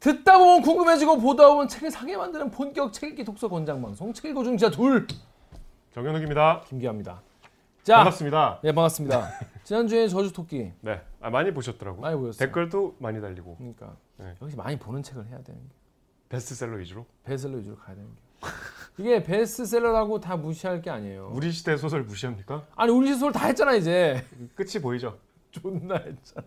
듣다 보면 궁금해지고 보다 보면 책을 사게 만드는 본격 책 읽기 독서 권장 방송 책 읽어 중 진짜 둘 정현욱입니다. 김기아입니다. 자, 반갑습니다. 네 반갑습니다. 지난주에 저주 토끼 네, 아, 많이 보셨더라고. 많이 보셨어요. 댓글도 많이 달리고 그러니까 네. 역시 많이 보는 책을 해야 되는 게 베스트셀러 위주로. 베스트셀러 위주로 가야 되는 게 이게 베스트셀러라고 다 무시할 게 아니에요. 우리 시대 소설 무시합니까? 아니 우리 소설 다 했잖아 이제 끝이 보이죠. 존나 했잖아.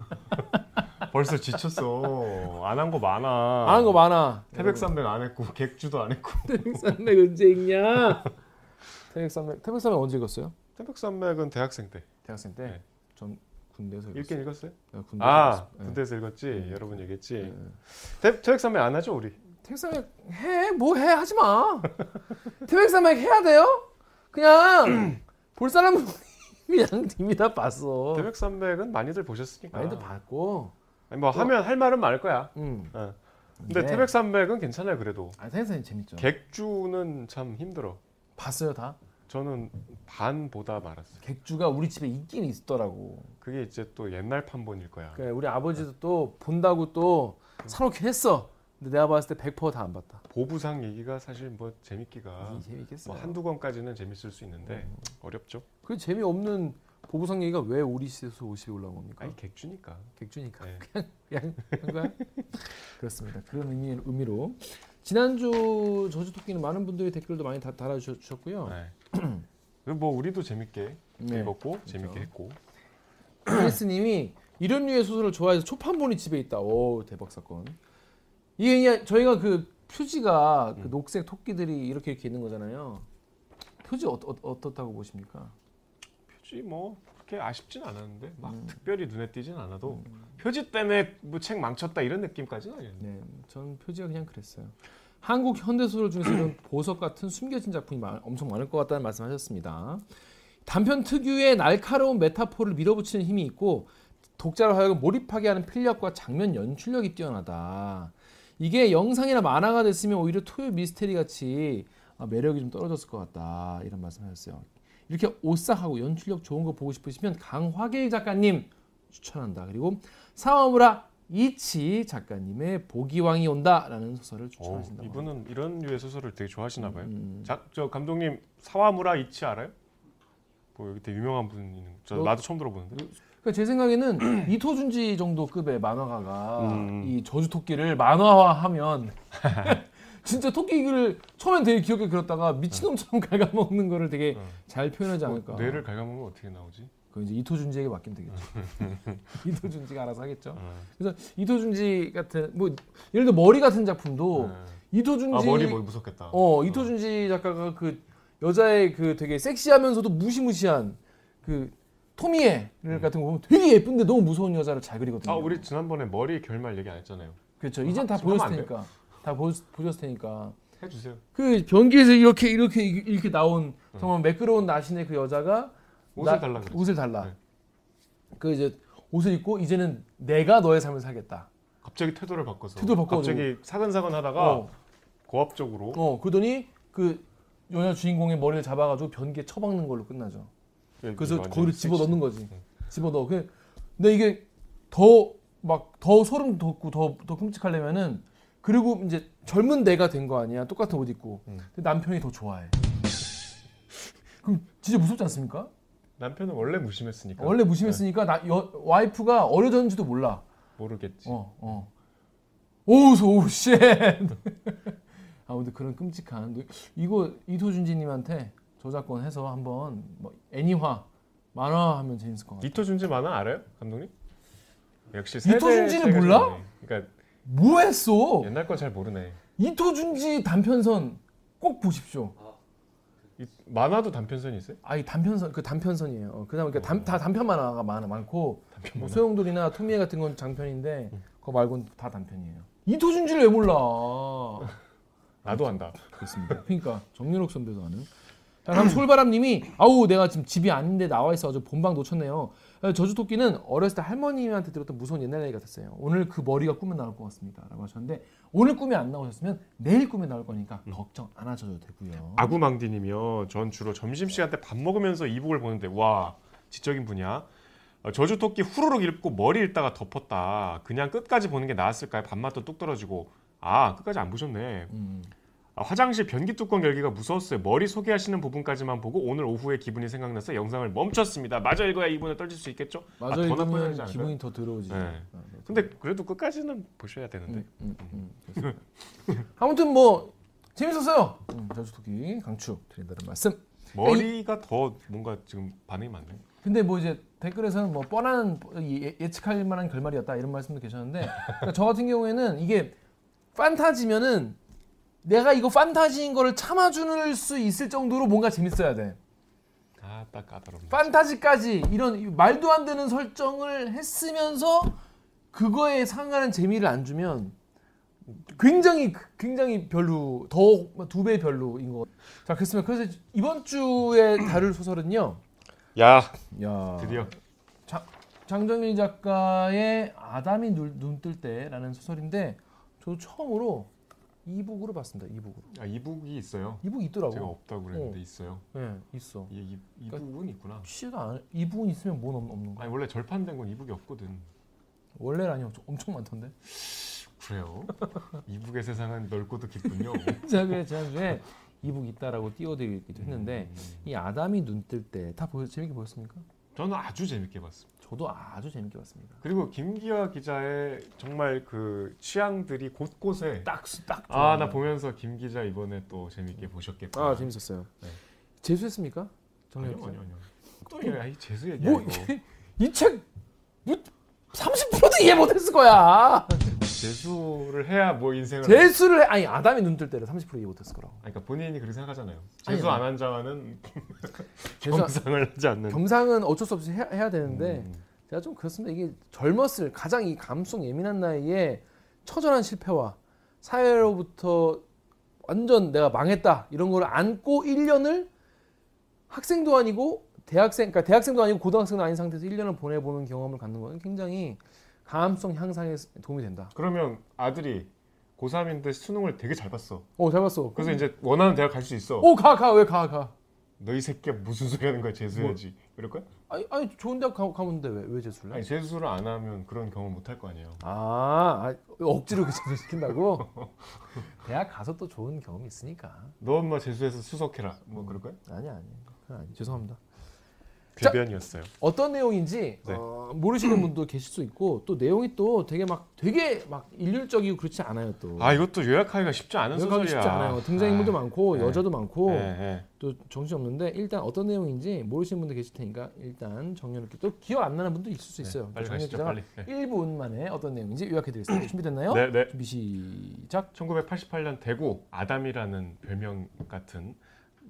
벌써 지쳤어. 안 한 거 많아. 안 한 거 많아. 태백산맥 안 했고 객주도 안 했고. 태백산맥 언제 읽냐? 태백산맥 태백산맥 언제 읽었어요? 태백산맥은 대학생 때 대학생 때. 네. 전 군대에서 읽었어요. 읽긴 읽었어요. 네, 군대에서 아 읽었어요. 네. 군대에서 읽었지. 네. 여러 번 얘기했지. 네. 태, 태백산맥 안 하죠 우리. 태백산맥 해? 뭐 해? 하지 마. 태백산맥 해야 돼요? 그냥 볼 사람은 그냥 이미 다 봤어. 태백산맥은 많이들 보셨으니까. 많이들 봤고. 아니, 뭐 하면 할 말은 많을 거야. 음. 어. 근데 네. 태백 산맥은 괜찮아요 그래도. 아 태백산이 재밌죠. 객주는 참 힘들어. 봤어요 다. 저는 반보다 말았어요. 객주가 우리 집에 있긴 있더라고. 그게 이제 또 옛날 판본일 거야. 그래, 우리 아버지도 또 본다고 또 사놓긴 했어. 근데 내가 봤을 때 100%다 안 봤다. 보부상 얘기가 사실 뭐 재밌기가 이 재밌겠어. 뭐 한두 권까지는 재밌을 수 있는데 어렵죠. 그 재미없는 보부상 얘기가 왜 우리 시대에서 50에 올라온 겁니까? 아니 객주니까. 객주니까 네. 그냥 한 거야? 그렇습니다. 그런 의미, 의미로 지난주 저주 토끼는 많은 분들이 댓글도 많이 다 달아주셨고요. 네. 뭐 우리도 재밌게 네. 읽었고 재밌게 했고. 이네스님이 이런 류의 소설을 좋아해서 초판본이 집에 있다. 오 대박 사건. 이게 그냥 저희가 그 표지가 그 음. 녹색 토끼들이 이렇게 이렇게 있는 거잖아요. 표지 어, 어, 어떻다고 보십니까? 표지 뭐 그렇게 아쉽진 않았는데 막 음. 특별히 눈에 띄진 않아도 표지 때문에 뭐 책 망쳤다 이런 느낌까지는 아니었네. 네, 전 표지가 그냥 그랬어요. 한국 현대 소설 중에서 이런 보석 같은 숨겨진 작품이 많- 엄청 많을 것 같다는 말씀하셨습니다. 단편 특유의 날카로운 메타포를 밀어붙이는 힘이 있고 독자를 하여금 몰입하게 하는 필력과 장면 연출력이 뛰어나다. 이게 영상이나 만화가 됐으면 오히려 토요 미스테리 같이 아, 매력이 좀 떨어졌을 것 같다 이런 말씀하셨어요. 이렇게 오싹하고 연출력 좋은 거 보고 싶으시면 강화길 작가님 추천한다. 그리고 사와무라 이치 작가님의 보기왕이 온다라는 소설을 어, 추천하신다고. 이분은 이런 류의 소설을 되게 좋아하시나 봐요. 음. 자, 저 감독님 사와무라 이치 알아요? 뭐 여기 되게 유명한 분 있는. 저 너- 나도 처음 들어보는데. 그러니까 제 생각에는 이토준지 정도 급의 만화가가 음. 이 저주 토끼를 만화화하면 진짜 토끼를 처음엔 되게 귀엽게 그렸다가 미친놈처럼 갉아먹는 거를 되게 어. 잘 표현하지 뭐 않을까. 뇌를 갉아먹으면 어떻게 나오지? 그 이제 이토준지에게 맡기면 되겠죠. 이토준지가 알아서 하겠죠. 어. 그래서 이토준지 같은 뭐 예를 들어 머리 같은 작품도 네. 이토준지 아 머리 뭐 무섭겠다. 어 이토준지 작가가 그 여자의 그 되게 섹시하면서도 무시무시한 그 토미에 같은 거 보면 되게 예쁜데 너무 무서운 여자를 잘 그리거든요. 아 우리 지난번에 머리 결말 얘기 안 했잖아요. 그렇죠. 이젠 다? 테니까 다 보, 보셨을 테니까 해주세요. 그 변기에서 이렇게 이렇게 이렇게 나온 정말 매끄러운 나신의 그 여자가 옷을 나- 달라 그랬죠. 옷을 달라. 네. 그 이제 옷을 입고 이제는 내가 너의 삶을 살겠다. 갑자기 태도를 바꿔서. 태도를 바꿔가지고. 갑자기 사근사근 하다가 어, 고압적으로. 어 그러더니 그 여자 주인공의 머리를 잡아가지고 변기에 처박는 걸로 끝나죠. 그래서 완전 거기를. 집어 넣는 거지. 응. 집어 넣어. 그- 근데 이게 더막더 소름 돋고 더 더 끔찍하려면은 그리고 이제 젊은 내가 된 거 아니야. 똑같은 옷 입고. 응. 근데 남편이 더 좋아해. 그럼 진짜 무섭지 않습니까? 남편은 원래 무심했으니까. 원래 무심했으니까 나, 여, 와이프가 어려졌는지도 몰라. 네, 모르겠지. 어, 어. oh, oh, shit. 아무튼 그런 끔찍한 이거 이토준지님한테 저작권 해서 한번 뭐 애니화 만화 하면 재밌을 것 같아. 이토준지 만화 알아요, 감독님? 역시 세대 이토준지를 차이가 몰라? 그러니까 뭐 했어? 옛날 거잘 모르네. 이토준지 단편선 꼭 보십시오. 이, 만화도 단편선이 있어요? 아이 단편선 그 단편선이에요. 어, 그다음에 그 단, 다 단편 만화가 많아 많고 단편 뭐 만화. 소용돌이나 토미에 같은 건 장편인데 그거 말고는 다 단편이에요. 이토준지를 왜 몰라? 나도 안다. 그렇습니다. 그러니까 정윤옥 선배도 아는. 자, 다음 솔바람님이 아우 내가 지금 집이 아닌데 나와 있어 아주 본방 놓쳤네요. 아, 저주토끼는 어렸을 때 할머님한테 들었던 무서운 옛날 얘기 같았어요. 오늘 그 머리가 꿈에 나올 것 같습니다.라고 하셨는데 오늘 꿈에 안 나오셨으면 내일 꿈에 나올 거니까 걱정 안 하셔도 되고요. 아구망디님이요. 전 주로 점심 시간 때 밥 먹으면서 이북을 보는데 와 지적인 분이야. 어, 저주토끼 후루룩 읽고 머리 읽다가 덮었다. 그냥 끝까지 보는 게 나았을까요? 밥맛도 뚝 떨어지고 아 끝까지 안 보셨네. 음. 아, 화장실 변기 뚜껑 열기가 무서웠어요. 머리 소개하시는 부분까지만 보고 오늘 오후에 기분이 생각나서 영상을 멈췄습니다. 마저 읽어야 이분을 떨칠 수 있겠죠? 맞아 더 나쁘지 이러면 않을까요? 기분이 더 더러워지죠. 네. 아, 네. 근데 그래도 끝까지는 보셔야 되는데. 음, 음, 음, 그렇습니다. 아무튼 뭐 재밌었어요. 음, 저주토끼 강추 드린다는 말씀. 머리가 더 뭔가 지금 반응이 많네. 근데 뭐 이제 댓글에서는 뭐 뻔한 예- 예측할 만한 결말이었다 이런 말씀도 계셨는데 그러니까 저 같은 경우에는 이게 판타지면은 내가 이거 판타지인 거를 참아줄 수 있을 정도로 뭔가 재밌어야 돼. 아딱 까다롭네. 판타지까지 이런 말도 안 되는 설정을 했으면서 그거에 상하는 재미를 안 주면 굉장히 굉장히 별로 더 두 배 별로인 거. 자 그렇습니다. 그래서 이번 주에 다룰 소설은요. 야 야 드디어 장정민 작가의 아담이 눈 뜰 때라는 소설인데 저도 처음으로 이북으로 봤습니다. 이북으로. 아, 이북이 있어요. 이북 있더라고. 제가 없다고 그랬는데 있어요. 네, 있어. 이, 이, 이북은 있구나. 취도 안 이북은 있으면 뭔 없- 없는 거야? 아니 원래 절판된 건 이북이 없거든. 원래라니 엄청, 많던데. 그래요? 이북의 세상은 넓고도 깊군요. 제가 그래 지난주에 이북 있다라고 띄워드리기도 했는데 음, 이 아담이 눈 뜰 때 다 재밌게 보셨습니까? 저는 아주 재밌게 봤습니다. 저도 아주 재밌게 봤습니다. 그리고 김기화 기자의 정말 그 취향들이 곳곳에 딱딱 아 나 보면서 김 기자 이번에 또 재밌게 보셨겠구나. 아 재밌었어요. 네. 재수했습니까? 아니요. 아니요 아니요. 또 이래 아이 재수 얘기야 뭐 이거. 이책 뭐 30%도 이해 못했을 거야. 재수를 해야 뭐 인생을. 재수를 해 아니 아담이 눈 뜰 때를 30% 이해 못했을 거라고. 아니, 그러니까 본인이 그렇게 생각하잖아요. 재수. 안 한 자와는 겸상을 하지 않는. 겸상은 어쩔 수 없이 해야, 해야 되는데 음. 제가 좀 그렇습니다. 이게 젊었을 가장 이 감성 예민한 나이에 처절한 실패와 사회로부터 완전 내가 망했다 이런 걸 안고 1년을 학생도 아니고 대학생 그러니까 대학생도 아니고 고등학생도 아닌 상태에서 1년을 보내보는 경험을 갖는 건 굉장히 감성 향상에 도움이 된다. 그러면 아들이 고3인데 수능을 되게 잘 봤어. 오잘 봤어. 그래서 이제 원하는 대학 갈 수 있어. 오 가 가 왜 가 가. 너희 새끼야 무슨 소리 하는 거야 재수해야지. 그럴 거야? 아니 아니 좋은 대학 가, 가면 돼 왜 왜 재수를? 해? 아니 재수를 안 하면 그런 경험 못 할 거 아니에요. 아, 아 억지로 그 재수 시킨다고? 대학 가서 또 좋은 경험이 있으니까. 너 엄마 재수해서 수석해라. 뭐 그럴 거야? 아니 아니. 그건 아니. 죄송합니다. 자. 궤변이었어요. 어떤 내용인지 네. 어, 모르시는 분도 계실 수 있고 또 내용이 또 되게 막 되게 막 일률적이고 그렇지 않아요 또. 아 이것도 요약하기가 쉽지 않은 소설이야. 쉽지 않아요. 등장인물도 아, 많고 네. 여자도 많고 예, 예. 또 정신 없는데 일단 어떤 내용인지 모르시는 분도 계실 테니까 일단 정리해놓게 또 기억 안 나는 분도 있을 수 있어요. 네, 빨리 정리 가시죠 빨리. 네. 1분 만에 어떤 내용인지 요약해드리겠습니다. 준비됐나요? 네, 네. 준비 시작. 1988년 대구 아담이라는 별명 같은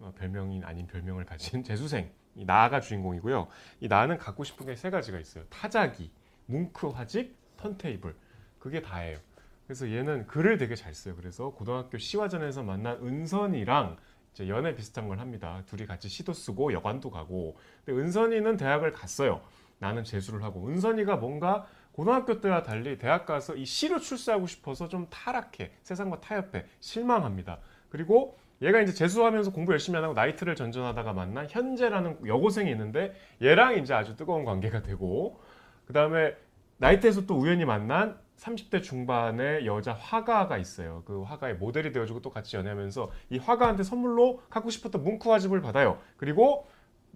어, 별명인 아닌 별명을 가진 재수생 이 나아가 주인공이고요. 이 나는 갖고 싶은 게 세 가지가 있어요. 타자기, 뭉크 화집, 턴테이블 그게 다예요. 그래서 얘는 글을 되게 잘 써요. 그래서 고등학교 시화전에서 만난 은선이랑 연애 비슷한 걸 합니다. 둘이 같이 시도 쓰고 여관도 가고. 근데 은선이는 대학을 갔어요. 나는 재수를 하고 은선이가 뭔가 고등학교 때와 달리 대학 가서 이 시로 출세하고 싶어서 좀 타락해 세상과 타협해 실망합니다. 그리고 얘가 이제 재수하면서 공부 열심히 안 하고 나이트를 전전하다가 만난 현재라는 여고생이 있는데 얘랑 이제 아주 뜨거운 관계가 되고 그 다음에 나이트에서 또 우연히 만난 30대 중반의 여자 화가가 있어요. 그 화가의 모델이 되어주고 또 같이 연애하면서 이 화가한테 선물로 갖고 싶었던 뭉크 화집을 받아요. 그리고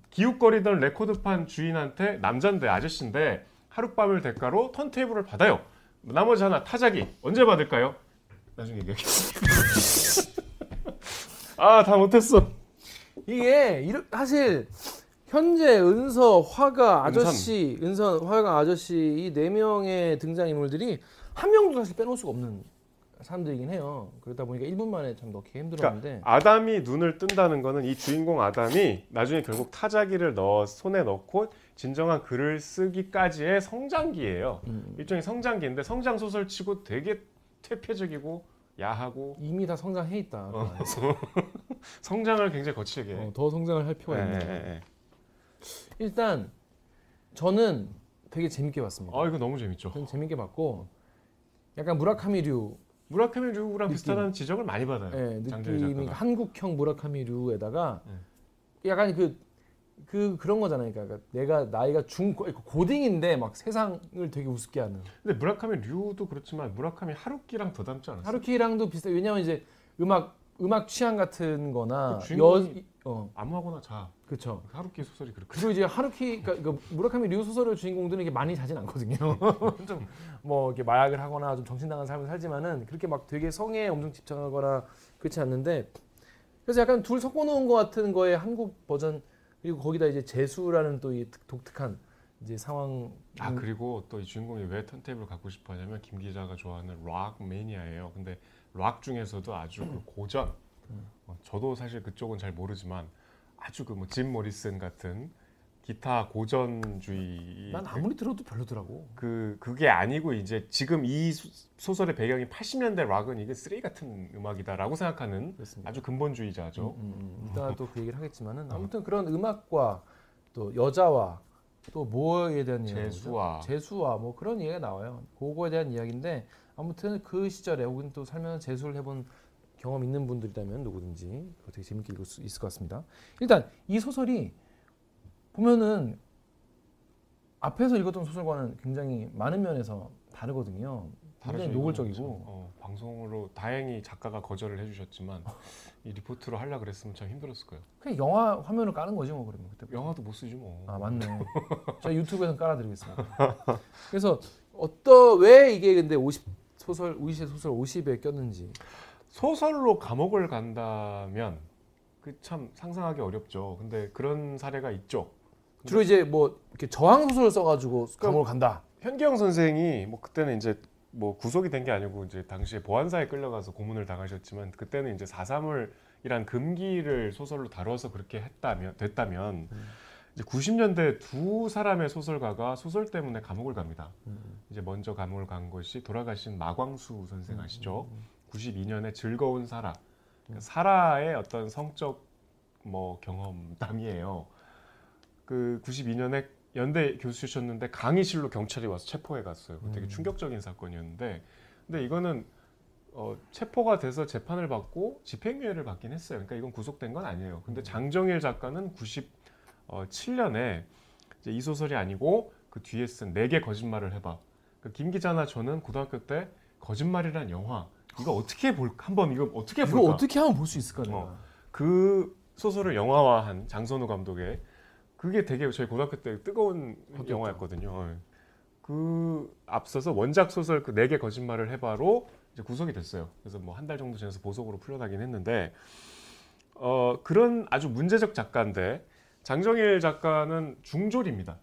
기웃거리던 레코드판 주인한테 남잔데 아저씨인데 하룻밤을 대가로 턴테이블을 받아요. 나머지 하나 타자기 언제 받을까요? 나중에 얘기하겠습니다. 아 다 못했어. 이게 이르- 사실 현재 은서 화가 아저씨 은선 화가 아저씨 이 네 명의 등장 인물들이 한 명도 사실 빼놓을 수가 없는 사람들이긴 해요. 그러다 보니까 1분 만에 참 넣기 힘들었는데 아담이 눈을 뜬다는 거는 이 주인공 아담이 나중에 결국 타자기를 넣어 손에 넣고 진정한 글을 쓰기까지의 성장기예요. 음, 일종의 성장기인데 성장 소설치고 되게 퇴폐적이고 야하고 이미 다 성장해 있다. 그 어. 안에서. 성장을 굉장히 거칠게. 어, 더 성장을 할 필요가 예, 있네. 예, 예. 일단 저는 되게 재밌게 봤습니다. 아 이거 너무 재밌죠. 저는 재밌게 봤고 약간 무라카미류 무라카미 류랑 느낌. 비슷한 지적을 많이 받아요. 예, 느낌이 작가가. 한국형 무라카미류에다가 네. 약간 그 그 그런 거잖아요. 그러니까 내가 나이가 중 고딩인데 막 세상을 되게 우습게 하는. 근데 무라카미 류도 그렇지만 무라카미 하루키랑 더 닮지 않았어요? 하루키랑도 비슷해. 왜냐면 이제 음악 음악 취향 같은 거나 그 여 어, 아무하고나 자. 그렇죠. 하루키 소설이 그렇게. 그리고 이제 하루키 그러니까 그 무라카미 류 소설의 주인공들은 이게 많이 자진 않거든요. 좀 뭐 이렇게 마약을 하거나 좀 정신당한 삶을 살지만은 그렇게 막 되게 성에 엄청 집착하거나 그렇지 않는데 그래서 약간 둘 섞어 놓은 것 같은 거에 한국 버전 그리고 거기다 이제 재수라는 또 이 독특한 이제 상황 아 그리고 또 이 주인공이 왜 턴테이블을 갖고 싶어 하냐면 김 기자가 좋아하는 락 매니아예요. 근데 락 중에서도 아주 그 고전. 어, 저도 사실 그쪽은 잘 모르지만 아주 그 뭐 짐 모리슨 같은 기타 고전주의. 난 아무리 들어도 별로더라고. 그 그게 아니고 이제 지금 이 소- 소설의 배경이 80년대 락은 이게 쓰레기 같은 음악이다라고 생각하는 그렇습니다. 아주 근본주의자죠. 음, 음, 음. 이따가 또그 얘기를 하겠지만은 아무튼 그런 음악과 또 여자와 또 뭐에 대한 이야기죠? 재수와 재수와 뭐 그런 얘기가 나와요. 그거에 대한 이야기인데 아무튼 그 시절에 혹은 또 살면서 재수를 해본 경험 있는 분들이라면 누구든지 되게 재밌게 읽을 수 있을 것 같습니다. 일단 이 소설이 보면은 앞에서 읽었던 소설과는 굉장히 많은 면에서 다르거든요. 굉장히 다르죠, 노골적이고 어, 방송으로 다행히 작가가 거절을 해주셨지만 이 리포트로 하려 그랬으면 참 힘들었을 거예요. 그냥 영화 화면을 까는 거지 뭐 그러면 그때. 영화도 못 쓰지 뭐. 아 맞네. 제가 유튜브에서 깔아드리겠습니다. 그래서 어떠 왜 이게 근데 50 소설 우이시의 소설 50에 꼈는지. 소설로 감옥을 간다면 그 참 상상하기 어렵죠. 근데 그런 사례가 있죠. 주로 이제 뭐 이렇게 저항 소설을 써가지고 감옥을 간다. 현기영 선생이 뭐 그때는 이제 뭐 구속이 된 게 아니고 이제 당시에 보안사에 끌려가서 고문을 당하셨지만 그때는 이제 사사물이란 금기를 소설로 다뤄서 그렇게 했다면 됐다면 이제 90년대 두 사람의 소설가가 소설 때문에 감옥을 갑니다. 이제 먼저 감옥을 간 것이 돌아가신 마광수 선생 아시죠? 92년에 즐거운 사라. 그러니까 사라의 어떤 성적 뭐 경험담이에요. 그 92년에 연대 교수셨는데 강의실로 경찰이 와서 체포해 갔어요. 되게 음. 충격적인 사건이었는데, 근데 이거는 어, 체포가 돼서 재판을 받고 집행유예를 받긴 했어요. 그러니까 이건 구속된 건 아니에요. 근데 장정일 작가는 97년에 이제 이 소설이 아니고 그 뒤에 쓴 네 개 거짓말을 해봐. 그김 기자나 저는 고등학교 때 거짓말이란 영화 이거 어떻게 볼 한번 이거 어떻게 이거 볼까? 어떻게 하면 볼 수 있을까? 어. 그 소설을 영화화한 장선우 감독의 그게 되게 저희 고등학교 때 뜨거운. 영화였거든요. 예. 그 앞서서 원작 소설 그 네 개 거짓말을 해봐로 이제 구속이 됐어요. 그래서 뭐 한 달 정도 지나서 보석으로 풀려나긴 했는데 어 그런 아주 문제적 작가인데 장정일 작가는 중졸입니다.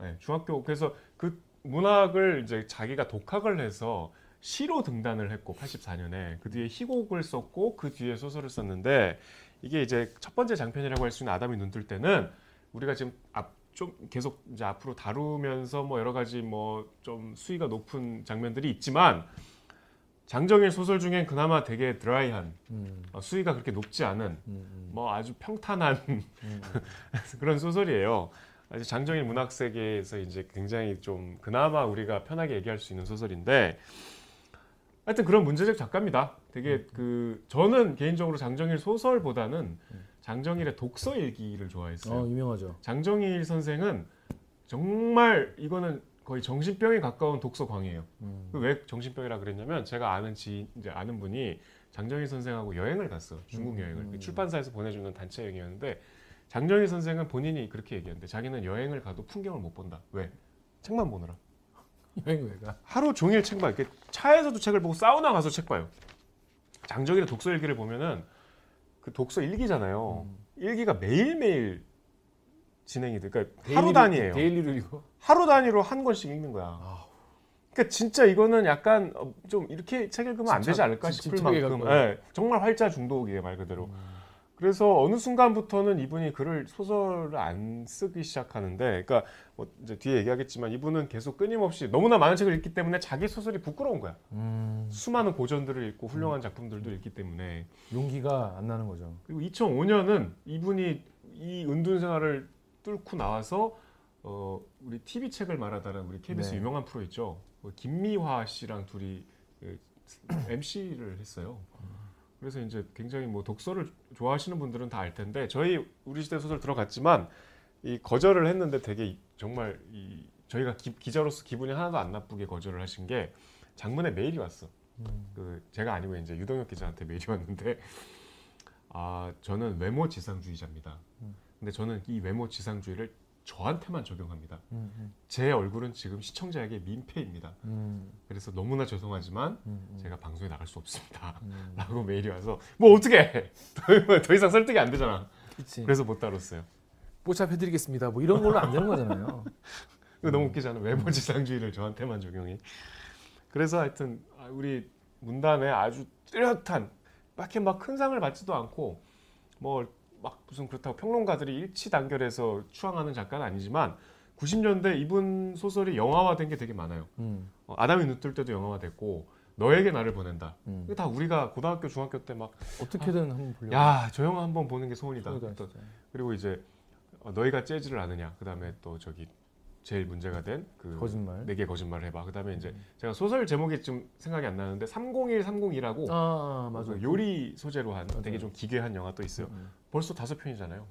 네, 중학교 그래서 그 문학을 이제 자기가 독학을 해서 시로 등단을 했고 84년에 그 뒤에 희곡을 썼고 그 뒤에 소설을 썼는데 이게 이제 첫 번째 장편이라고 할 수 있는 아담이 눈뜰 때는 우리가 지금 앞 좀 계속 이제 앞으로 다루면서 뭐 여러 가지 뭐 좀 수위가 높은 장면들이 있지만 장정일 소설 중엔 그나마 되게 드라이한 음, 어, 수위가 그렇게 높지 않은 음, 음, 뭐 아주 평탄한 음. 그런 소설이에요. 장정일 문학 세계에서 이제 굉장히 좀 그나마 우리가 편하게 얘기할 수 있는 소설인데 하여튼 그런 문제적 작가입니다. 되게 그 저는 개인적으로 장정일 소설보다는 장정일의 독서 일기를 좋아했어요. 어 유명하죠. 장정일 선생은 정말 이거는 거의 정신병에 가까운 독서 광이에요. 음. 그왜 정신병이라 그랬냐면 제가 아는 지인 이제 아는 분이 장정일 선생하고 여행을 갔어 중국 음, 여행을 음. 출판사에서 보내주는 단체 여행이었는데 장정일 선생은 본인이 그렇게 얘기했는데 자기는 여행을 가도 풍경을 못 본다 왜 책만 보느라 여행 왜 가? 하루 종일 책 봐. 이렇게 차에서도 책을 보고 사우나 가서 책 봐요. 장정일의 독서 일기를 보면은 그 독서 일기잖아요. 음. 일기가 매일 매일 진행이 돼. 그러니까 하루 단위예요. daily로 읽어. 하루 단위로 한 권씩 읽는 거야. 아, 그러니까 진짜 이거는 약간 어, 좀 이렇게 책 읽으면 안 집착- 되지 않을까 집- 싶을 만큼. 예, 정말 활자 중독이에요 말 그대로. 음. 그래서 어느 순간부터는 이분이 글을 소설을 안 쓰기 시작하는데, 그러니까 뭐 이제 뒤에 얘기하겠지만 이분은 계속 끊임없이 너무나 많은 책을 읽기 때문에 자기 소설이 부끄러운 거야. 음, 수많은 고전들을 읽고 훌륭한 작품들도 읽기 때문에 용기가 안 나는 거죠. 그리고 2005년은 이분이 이 은둔 생활을 뚫고 나와서 어, 우리 TV 책을 말하다는 우리 KBS 네. 유명한 프로 있죠. 그 김미화 씨랑 둘이 그 MC를 했어요. 그래서 이제 굉장히 뭐 독서를 좋아하시는 분들은 다 알 텐데 저희 우리 시대 소설 들어갔지만 이 거절을 했는데 되게 정말 이 저희가 기, 기자로서 기분이 하나도 안 나쁘게 거절을 하신 게 장문에 메일이 왔어. 음. 그 제가 아니고 이제 유동혁 기자한테 메일이 왔는데 아 저는 외모 지상주의자입니다. 음. 근데 저는 이 외모 지상주의를 저한테만 적용합니다. 음, 음, 제 얼굴은 지금 시청자에게 민폐입니다. 음, 그래서 너무나 죄송하지만 음, 음, 제가 방송에 나갈 수 없습니다. 음. 라고 메일이 와서 뭐 어떻게 더, 더 이상 설득이 안 되잖아. 그치. 그래서 못 다뤘어요. 뽀샵해드리겠습니다. 뭐 이런 걸로 안 되는 거잖아요. 너무 웃기잖아. 외모 지상주의를 저한테만 적용이. 그래서 하여튼 아, 우리 문단에 아주 뚜렷한 밖에 막큰 상을 받지도 않고 뭐 막 무슨 그렇다고 평론가들이 일치 단결해서 추앙하는 작가는 아니지만 90년대 이분 소설이 영화화된 게 되게 많아요. 음, 어, 아담이 눈뜰 때도 영화화됐고 너에게 나를 보낸다. 음. 이거 다 우리가 고등학교 중학교 때 막 어떻게든 한번 보려고. 야저 영화 한번 보는 게 소원이다. 또 진짜. 그리고 이제 어, 너희가 재즈를 아느냐. 그다음에 또 저기 제일 문제가 된그 거짓말. 내게 거짓말을 해봐. 그다음에 이제 음. 제가 소설 제목이 좀 생각이 안 나는데 301, 302라고 아, 맞아. 그 요리 소재로 한 맞아요. 되게 좀 기괴한 영화 또 있어요. 음. 벌써 다섯 편이잖아요.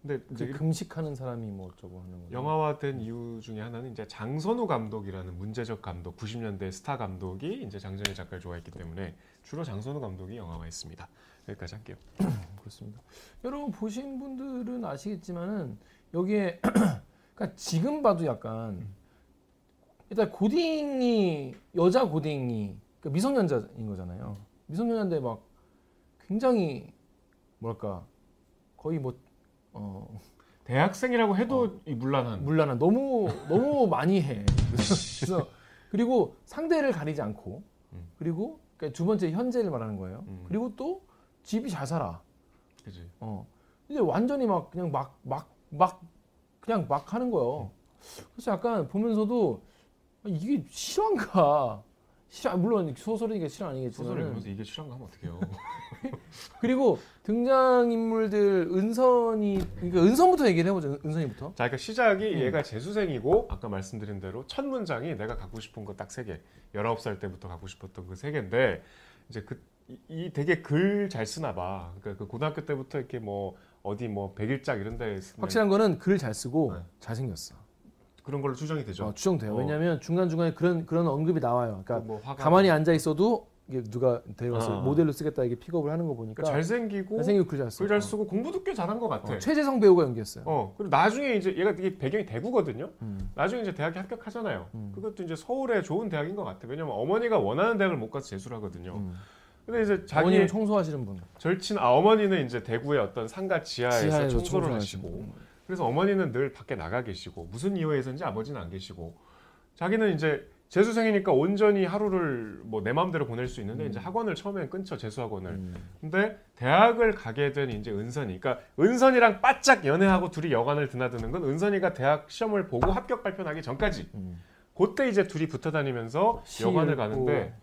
근데 이제 그 이렇게 금식하는 사람이 뭐 어쩌고 하는 거. 영화화된 이유 중에 하나는 이제 장선우 감독이라는 문제적 감독, 90년대 스타 감독이 이제 장정희 작가를 좋아했기 때문에 주로 장선우 감독이 영화화했습니다. 여기까지 할게요. 그렇습니다. 여러분 보신 분들은 아시겠지만은 여기에 그러니까 지금 봐도 약간 일단 고딩이 여자 고딩이 그러니까 미성년자인 거잖아요. 미성년자인데 막 굉장히 뭐랄까 거의 뭐 어, 대학생이라고 해도 이 문란한 물란한 너무 너무 많이 해. 그래서 그리고 상대를 가리지 않고 음. 그리고 그러니까 두 번째 현재를 말하는 거예요. 음. 그리고 또 집이 잘 살아. 그지. 어. 근데 완전히 막 그냥 막 막 막 그냥 막 하는 거예요. 그래서 약간 보면서도 아, 이게 실화인가? 실화 물론 소설이니까 실화 소설을 아니겠지만 읽으면서 이게 실화인가 하면 어떡해요. 그리고 등장 인물들 은선이 그러니까 은선부터 얘기를 해보죠. 은- 은선이부터. 자, 그러니까 시작이 음. 얘가 재수생이고 아까 말씀드린 대로 첫 문장이 내가 갖고 싶은 거 딱 세 개. 19살 때부터 갖고 싶었던 그 세 개인데 이제 그 이, 이 되게 글 잘 쓰나 봐. 그러니까 그 고등학교 때부터 이렇게 뭐 어디 뭐 백일작 이런 데 쓰면 확실한 거는 글 잘 쓰고 네. 잘생겼어. 그런 걸로 추정이 되죠. 어, 추정돼요. 어. 왜냐하면 중간 중간에 그런 그런 언급이 나와요. 그러니까 뭐 화가 가만히 앉아 있어도 이게 누가 데려가서 아. 모델로 쓰겠다 이게 픽업을 하는 거 보니까 그러니까 잘생기고 잘생기고 글잘 써. 글잘 쓰고 공부도 꽤 잘한 것 같아. 어, 최재성 배우가 연기했어요. 어 그리고 나중에 이제 얘가 이게 배경이 대구거든요. 음. 나중에 이제 대학에 합격하잖아요. 음. 그것도 이제 서울의 좋은 대학인 것 같아. 왜냐면 어머니가 원하는 대학을 못 가서 재수를 하거든요. 음. 근데 이제 자기 청소하시는 분. 절친 아 어머니는 이제 대구의 어떤 상가 지하에서, 지하에서 청소를. 하시고 그래서 어머니는 늘 밖에 나가 계시고 무슨 이유에서인지 아버지는 안 계시고 자기는 이제 재수생이니까 온전히 하루를 뭐 내 마음대로 보낼 수 있는데 음. 이제 학원을 처음엔 끊죠 재수 학원을 음. 근데 대학을 가게 된 이제 은선이 그러니까 은선이랑 바짝 연애하고 둘이 여관을 드나드는 건 은선이가 대학 시험을 보고 합격 발표 나기 전까지 음. 그때 이제 둘이 붙어 다니면서 시 여관을 가는데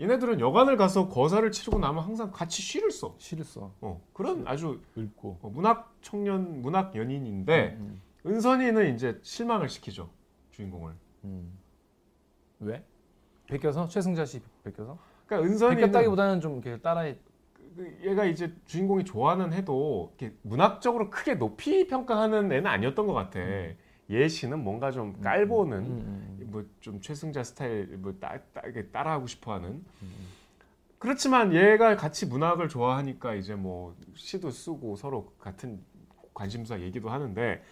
얘네들은 여관을 가서 거사를 치르고 나면 항상 같이 시를 써 시를 써. 어, 그런 아주 읽고. 어, 문학 청년 문학 연인인데 음. 은선이는 이제 실망을 시키죠 주인공을. 음. 왜? 베껴서 최승자 씨 베껴서? 그러니까 은선이는 베꼈다기보다는 좀 이렇게 따라해. 그 얘가 이제 주인공이 좋아하는 해도 이렇게 문학적으로 크게 높이 평가하는 애는 아니었던 것 같아. 예시는 뭔가 좀 깔보는 음, 음, 뭐좀 최승자 스타일 뭐 따, 따, 이렇게 따라하고 싶어하는. 음. 그렇지만 얘가 같이 문학을 좋아하니까 이제 뭐 시도 쓰고 서로 같은 관심사 얘기도 하는데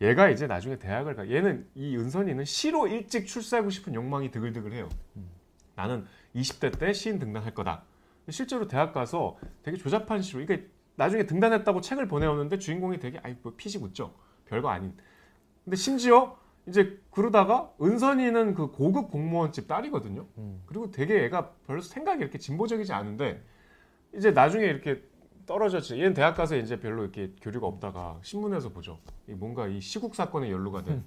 얘가 이제 나중에 대학을 가 얘는 이 은선이는 시로 일찍 출세하고 싶은 욕망이 드글드글해요. 음. 나는 20대 때 시인 등단할 거다. 실제로 대학 가서 되게 조잡한 시로 이게 나중에 등단했다고 책을 보내오는데 주인공이 되게 아이 뭐 피식 웃죠. 별거 아닌. 근데 심지어 이제 그러다가 은선이는 그 고급 공무원집 딸이거든요. 음. 그리고 되게 애가 별로 생각이 이렇게 진보적이지 않은데 이제 나중에 이렇게 떨어졌지. 얘는 대학 가서 이제 별로 이렇게 교류가 없다가 신문에서 보죠. 이 뭔가 이 시국 사건에 연루가 된.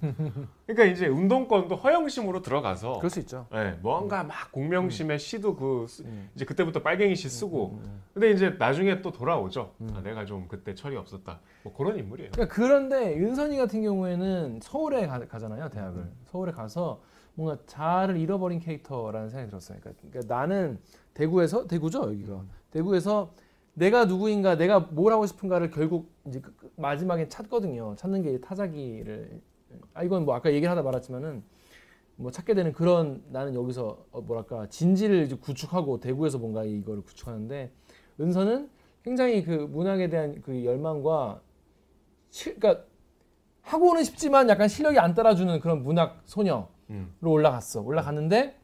그러니까 이제 운동권도 허영심으로 들어가서 그럴 수 있죠. 예, 뭔가 막 공명심에 시도 그 쓰- 음. 이제 그때부터 빨갱이 시 쓰고 음, 음. 근데 이제 나중에 또 돌아오죠. 음. 아, 내가 좀 그때 철이 없었다. 뭐 그런 인물이에요. 그러니까 그런데 윤선이 같은 경우에는 서울에 가, 가잖아요 대학을 음. 서울에 가서 뭔가 자아를 잃어버린 캐릭터라는 생각이 들었어요. 그러니까, 그러니까 나는 대구에서 대구죠 여기가 대구에서 내가 누구인가, 내가 뭘 하고 싶은가를 결국 이제 그- 그 마지막에 찾거든요. 찾는 게 타자기를 아 이건 뭐 아까 얘기를 하다 말았지만은 뭐 찾게 되는 그런 나는 여기서 어, 뭐랄까 진지를 이제 구축하고 대구에서 뭔가 이거를 구축하는데 은서는 굉장히 그 문학에 대한 그 열망과 실, 그러니까 하고는 싶지만 약간 실력이 안 따라주는 그런 문학 소녀로 음. 올라갔어. 올라갔는데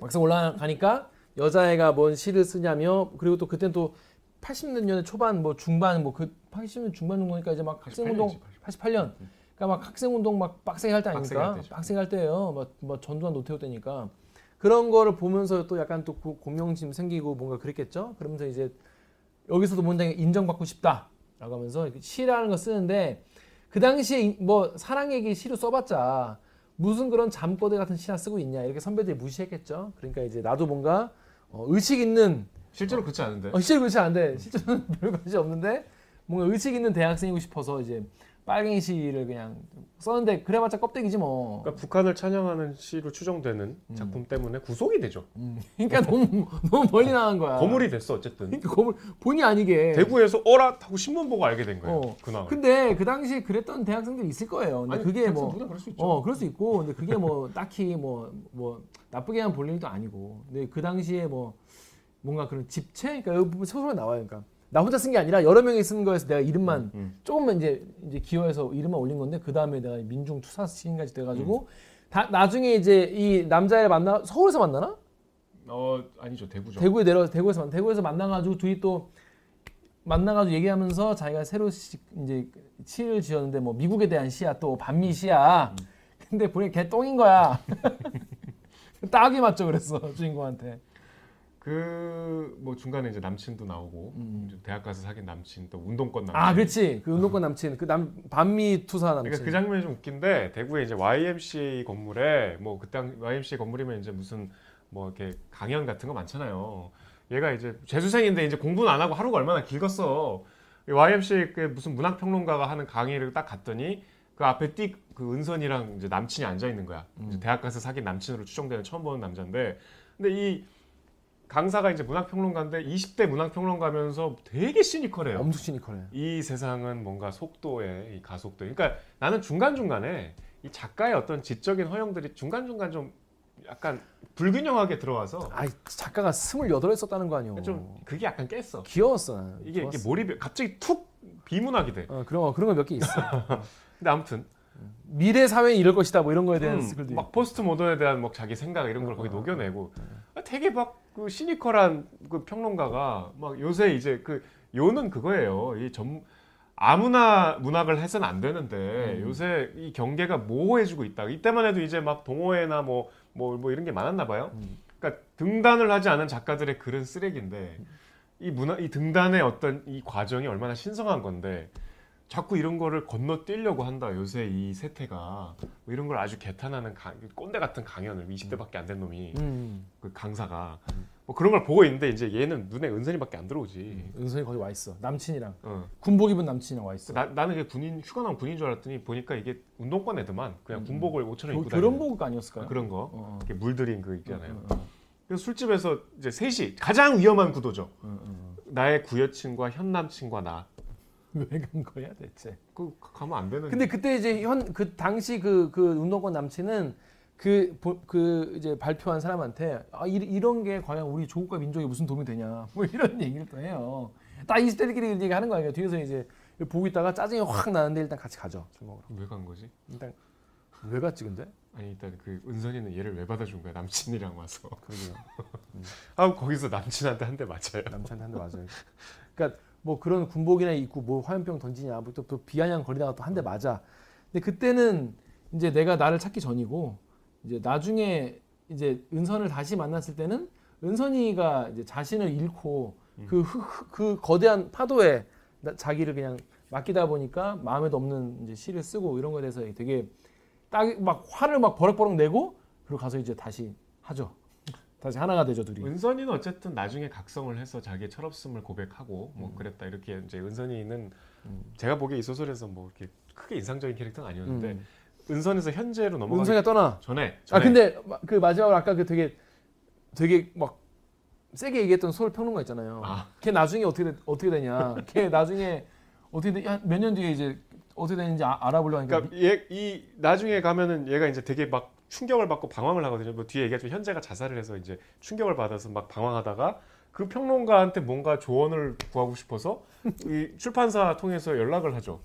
막상 올라가니까 여자애가 뭔 시를 쓰냐며 그리고 또 그땐 또 80년대 초반 뭐 중반 뭐그 80년 중반 정도니까 이제 막 학생운동 88년 그러니까 막 학생운동 막 빡세게 할 때 아닙니까? 빡세게 할 때예요. 뭐, 뭐 전두환 노태우 때니까 그런 거를 보면서 또 약간 또 고- 공명심 생기고 뭔가 그랬겠죠. 그러면서 이제 여기서도 뭔가 인정받고 싶다라고 하면서 시라는 거 쓰는데 그 당시에 이- 뭐 사랑 얘기 시로 써봤자 무슨 그런 잠꼬대 같은 시나 쓰고 있냐 이렇게 선배들이 무시했겠죠. 그러니까 이제 나도 뭔가 어, 의식 있는 실제로 그렇지 않은데. 어, 실제로 그렇지 않은데 실제로는 별 관심 없는데 뭔가 의식 있는 대학생이고 싶어서 이제 빨갱이 시를 그냥 썼는데 그래봤자 껍데기지 뭐. 그러니까 북한을 찬양하는 시로 추정되는 작품 때문에 구속이 되죠. 그러니까 너무 너무 멀리 나간 거야. 거물이 됐어 어쨌든. 그러니까 거물 본의 아니게. 대구에서 어라 하고 신문 보고 알게 된 거예요. 어. 근황을. 근데 그 당시 그랬던 대학생들 이 있을 거예요. 근데 아니, 그게 뭐 누구나 그럴 수 있죠. 어, 그럴 수 있고, 근데 그게 뭐 딱히 뭐, 뭐, 나쁘게만 볼 일도 아니고. 근데 그 당시에 뭐, 뭔가 그런 집체? 그러니까 여기 소설에 나와요. 그러니까 나 혼자 쓴 게 아니라 여러 명이 쓴 거에서 내가 이름만 음. 조금만 이제, 이제 기여해서 이름만 올린 건데, 그 다음에 내가 민중 투사 시인까지 돼가지고, 다, 나중에 이제 이 남자애를 만나, 서울에서 만나나? 어 아니죠 대구죠. 대구에 내려, 대구에서, 만- 대구에서 만나가지고 둘이 또 만나가지고 얘기하면서 자기가 새로 시, 이제 시를 지었는데 뭐 미국에 대한 시야 또 반미 시야. 근데 보니 걔 똥인 거야. 딱이 맞죠 그랬어 주인공한테. 그 뭐 중간에 이제 남친도 나오고 이제 대학 가서 사귄 남친 또 운동권 남친. 음. 아 그렇지 그 운동권 남친 그 남 반미 투사 남친. 그러니까 그 장면이 좀 웃긴데 대구에 이제 YMCA 건물에 뭐 그때 YMCA 건물이면 이제 무슨 뭐 이렇게 강연 같은 거 많잖아요. 얘가 이제 재수생인데 이제 공부는 안 하고 하루가 얼마나 길겠어. YMCA 그 무슨 문학 평론가가 하는 강의를 딱 갔더니 그 앞에 띡 그 은선이랑 이제 남친이 앉아 있는 거야. 이제 대학 가서 사귄 남친으로 추정되는 처음 보는 남자인데 근데 이 강사가 이제 문학 평론가인데 20대 문학 평론가면서 되게 시니컬해요. 엄청 시니컬해. 이 세상은 뭔가 속도의 이 가속도. 그러니까 나는 중간 중간에 이 작가의 어떤 지적인 허영들이 중간 중간 좀 약간 불균형하게 들어와서 아 작가가 스물여덟 썼다는 거 아니오. 좀 그게 약간 깼어. 귀여웠어. 이게 이게. 몰입이 갑자기 툭 비문학이 돼. 어, 그런 거 그런 거 몇 개 있어. 근데 아무튼 미래 사회는 이럴 것이다 뭐 이런 거에 대한 음, 막 포스트 모던에 대한 뭐 자기 생각 이런 걸 어, 거기 어, 녹여내고 아, 되게 막 그 시니컬한 그 평론가가 막 요새 이제 그 요는 그거예요. 이 전 아무나 문학을 해서는 안 되는데 음. 요새 이 경계가 모호해지고 있다. 이때만 해도 이제 막 동호회나 뭐뭐 뭐 이런 게 많았나 봐요. 음. 그러니까 등단을 하지 않은 작가들의 글은 쓰레기인데 이 문화 이 등단의 어떤 이 과정이 얼마나 신성한 건데 자꾸 이런 거를 건너뛰려고 한다. 요새 이 세태가 뭐 이런 걸 아주 개탄하는 강- 꼰대 같은 강연을 20대밖에 안 된 놈이 음. 그 강사가 뭐 그런 걸 보고 있는데 이제 얘는 눈에 은선이밖에 안 들어오지. 은선이 거기 와 있어. 남친이랑 어. 군복 입은 남친이랑 와 있어. 나, 나는 이게 군인 휴가 나온 군인 줄 알았더니 보니까 이게 운동권 애들만 그냥 군복을 5천 원 겨- 입고 다니는 복가 아니었을까요? 그런 거 어, 이렇게 물들인 그 있잖아요. 어, 어, 그래서 술집에서 이제 셋이 가장 위험한 구도죠. 어, 어. 나의 구여친과 현 남친과 나. 왜 간 거야 대체? 그 가면 안 되는. 근데 그때 이제 현 그 당시 그그 운동권 남친은 그그 이제 발표한 사람한테 아 이, 이런 게 과연 우리 조국과 민족에 무슨 도움이 되냐 뭐 이런 얘기를 또 해요. 딱 20대들끼리 얘기 하는 거예요. 뒤에서 이제 보고 있다가 짜증이 확 나는데 일단 같이 가죠 술 먹으러. 왜간 거지? 일단 왜 갔지 근데? 아니 일단 그 은선이는 얘를 왜 받아준 거야 남친이랑 와서. 그러게요. 아 거기서 남친한테 한 대 맞아요. 남친한테 한 대 맞아요. 그러니까 뭐 그런 군복이나 입고 뭐 화염병 던지냐, 뭐또 또 비아냥 거리다가 또 한 대 맞아. 근데 그때는 이제 내가 나를 찾기 전이고 이제 나중에 이제 은선을 다시 만났을 때는 은선이가 이제 자신을 잃고 그, 흑- 흑- 그 거대한 파도에 나- 자기를 그냥 맡기다 보니까 마음에도 없는 이제 시를 쓰고 이런 거에 대해서 되게 딱 막 화를 막 버럭버럭 내고 그리고 가서 이제 다시 하죠. 다시 하나가 되죠 둘이. 은선이는 어쨌든 나중에 각성을 해서 자기의 철없음을 고백하고 음. 뭐 그랬다 이렇게 이제 은선이는 제가 보기에 이 소설에서 뭐 이렇게 크게 인상적인 캐릭터는 아니었는데 음. 은선에서 현재로 넘어가기 은선이가 떠나. 전에, 아 전에 근데 마- 그 마지막으로 아까 그 되게 되게 막 세게 얘기했던 서울 평론가 있잖아요. 아. 걔 나중에 어떻게 되, 어떻게 되냐? 걔 나중에 어떻게 몇년 뒤에 이제 어떻게 되는지 아, 알아보려고 하니까 그러니까 얘 이 나중에 가면은 얘가 이제 되게 막 충격을 받고 방황을 하거든요. 뭐 뒤에 얘기했지만 현재가 자살을 해서 이제 충격을 받아서 막 방황하다가 그 평론가한테 뭔가 조언을 구하고 싶어서 이 출판사 통해서 연락을 하죠.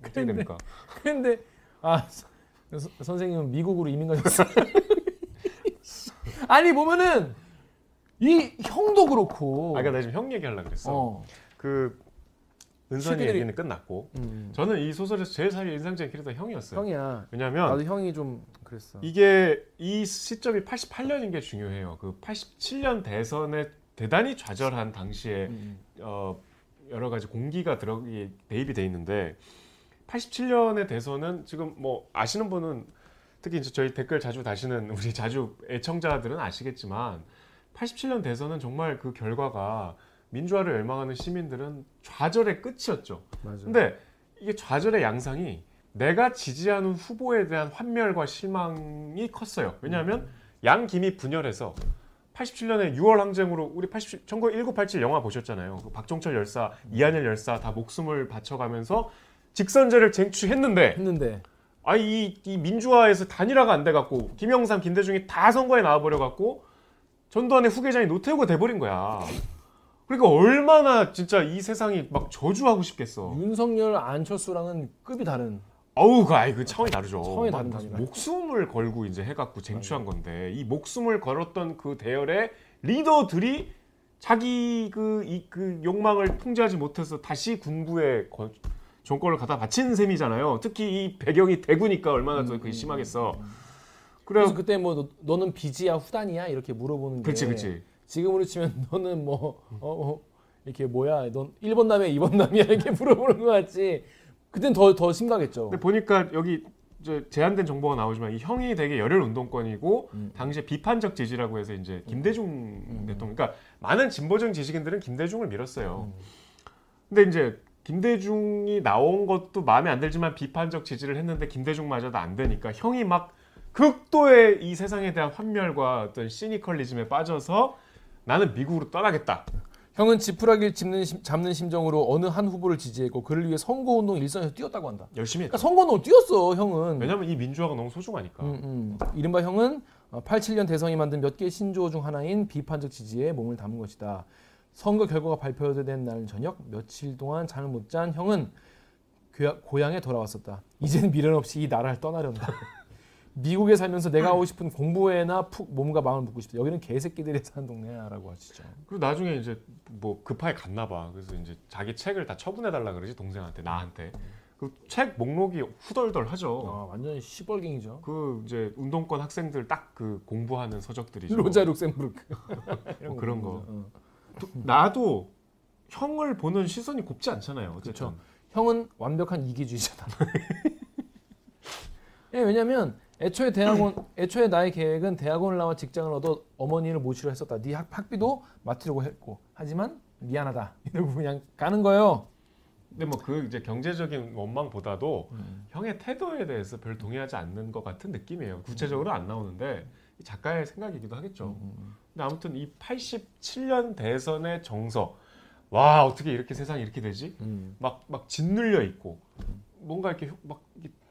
어떻게 근데- 됩니까? 근데 아 서- 선생님은 미국으로 이민 가셨어. 아니 보면은 이 형도 그렇고. 아, 그러니까 나 지금 형 얘기하려고 그랬어. 어. 그 은선이 최근에- 얘기는 끝났고 음. 저는 이 소설에서 제일 사실 인상적인 캐릭터 형이었어요. 형이야. 왜냐하면 나도 형이 좀 그랬어. 이게 이 시점이 88년인 게 중요해요. 그 87년 대선에 대단히 좌절한 당시에 음. 어, 여러 가지 공기가 들어 이 대입이 돼 있는데 87년의 대선은 지금 뭐 아시는 분은 특히 이제 저희 댓글 자주 다시는 우리 자주 애청자들은 아시겠지만 87년 대선은 정말 그 결과가 민주화를 열망하는 시민들은 좌절의 끝이었죠. 맞아. 근데 이게 좌절의 양상이 내가 지지하는 후보에 대한 환멸과 실망이 컸어요. 왜냐하면 양김이 분열해서 87년에 6월 항쟁으로 우리 80 1987 영화 보셨잖아요. 그 박종철 열사, 이한열 열사 다 목숨을 바쳐가면서 직선제를 쟁취했는데 했는데 아이 이 민주화에서 단일화가 안 돼 갖고 김영삼, 김대중이 다 선거에 나와 버려 갖고 전두환의 후계자인 노태우가 돼 버린 거야. 그러니까 얼마나 진짜 이 세상이 막 저주하고 싶겠어. 윤석열 안철수랑은 급이 다른. 어우, 그 아이 그 차원이 다르죠. 차원이 막 다릅니다. 목숨을 걸고 이제 해갖고 쟁취한 건데 이 목숨을 걸었던 그 대열의 리더들이 자기 그 이 그 욕망을 통제하지 못해서 다시 군부에 거- 정권을 갖다 바친 셈이잖아요. 특히 이 배경이 대구니까 얼마나 더 그게 심하겠어. 그래, 그래서 그때 뭐 너, 너는 비지야 후단이야 이렇게 물어보는 게. 그렇지, 그렇 지. 지금으로 치면 너는 뭐 어, 어, 이렇게 뭐야? 넌 1번 남이야, 2번 남이야 이렇게 물어보는 것 같지. 그땐 더 더 심각했죠. 근데 보니까 여기 제한된 정보가 나오지만 이 형이 되게 열혈 운동권이고 음. 당시에 비판적 지지라고 해서 이제 김대중 대통령, 그러니까 많은 진보적 지식인들은 김대중을 밀었어요. 음. 근데 이제 김대중이 나온 것도 마음에 안 들지만 비판적 지지를 했는데 김대중마저도 안 되니까 형이 막 극도의 이 세상에 대한 환멸과 어떤 시니컬리즘에 빠져서 나는 미국으로 떠나겠다. 형은 지푸라기를 짚는 심- 잡는 심정으로 어느 한 후보를 지지했고 그를 위해 선거운동 일선에서 뛰었다고 한다. 열심히 했다. 그러니까 선거운동 뛰었어 형은. 왜냐면 이 민주화가 너무 소중하니까. 음, 음. 이른바 형은 87년 대선이 만든 몇 개의 신조어 중 하나인 비판적 지지에 몸을 담은 것이다. 선거 결과가 발표된 날 저녁 며칠 동안 잠을 못 잔 형은 고향에 돌아왔었다. 이제는 미련 없이 이 나라를 떠나려다. 미국에 살면서 내가 하고 싶은 공부에나 푹 몸과 마음을 묻고 싶다. 여기는 개새끼들이 사는 동네야라고 하시죠. 그리고 나중에 이제 뭐 급하게 갔나 봐. 그래서 이제 자기 책을 다 처분해 달라 그러지 동생한테 나한테. 그 책 목록이 후덜덜하죠. 아, 완전 시벌갱이죠. 그 이제 운동권 학생들 딱 그 공부하는 서적들이죠. 로자 룩셈부르크 뭐 그런 거. 어. 나도 형을 보는 시선이 곱지 않잖아요. 어쨌든. 그쵸. 형은 완벽한 이기주의자다. 예, 왜냐면 애초에 대학원 애초에 나의 계획은 대학원을 나와 직장을 얻어 어머니를 모시려 했었다. 네 학, 학비도 맡으려고 했고 하지만 미안하다 이러고 그냥 가는 거예요. 근데 뭐 그 이제 경제적인 원망보다도 형의 태도에 대해서 별 동의하지 않는 것 같은 느낌이에요. 구체적으로 안 나오는데 이 작가의 생각이기도 하겠죠. 근데 아무튼 이 87년 대선의 정서 와 어떻게 이렇게 세상이 이렇게 되지? 음. 막막 짓눌려 있고 뭔가 이렇게 막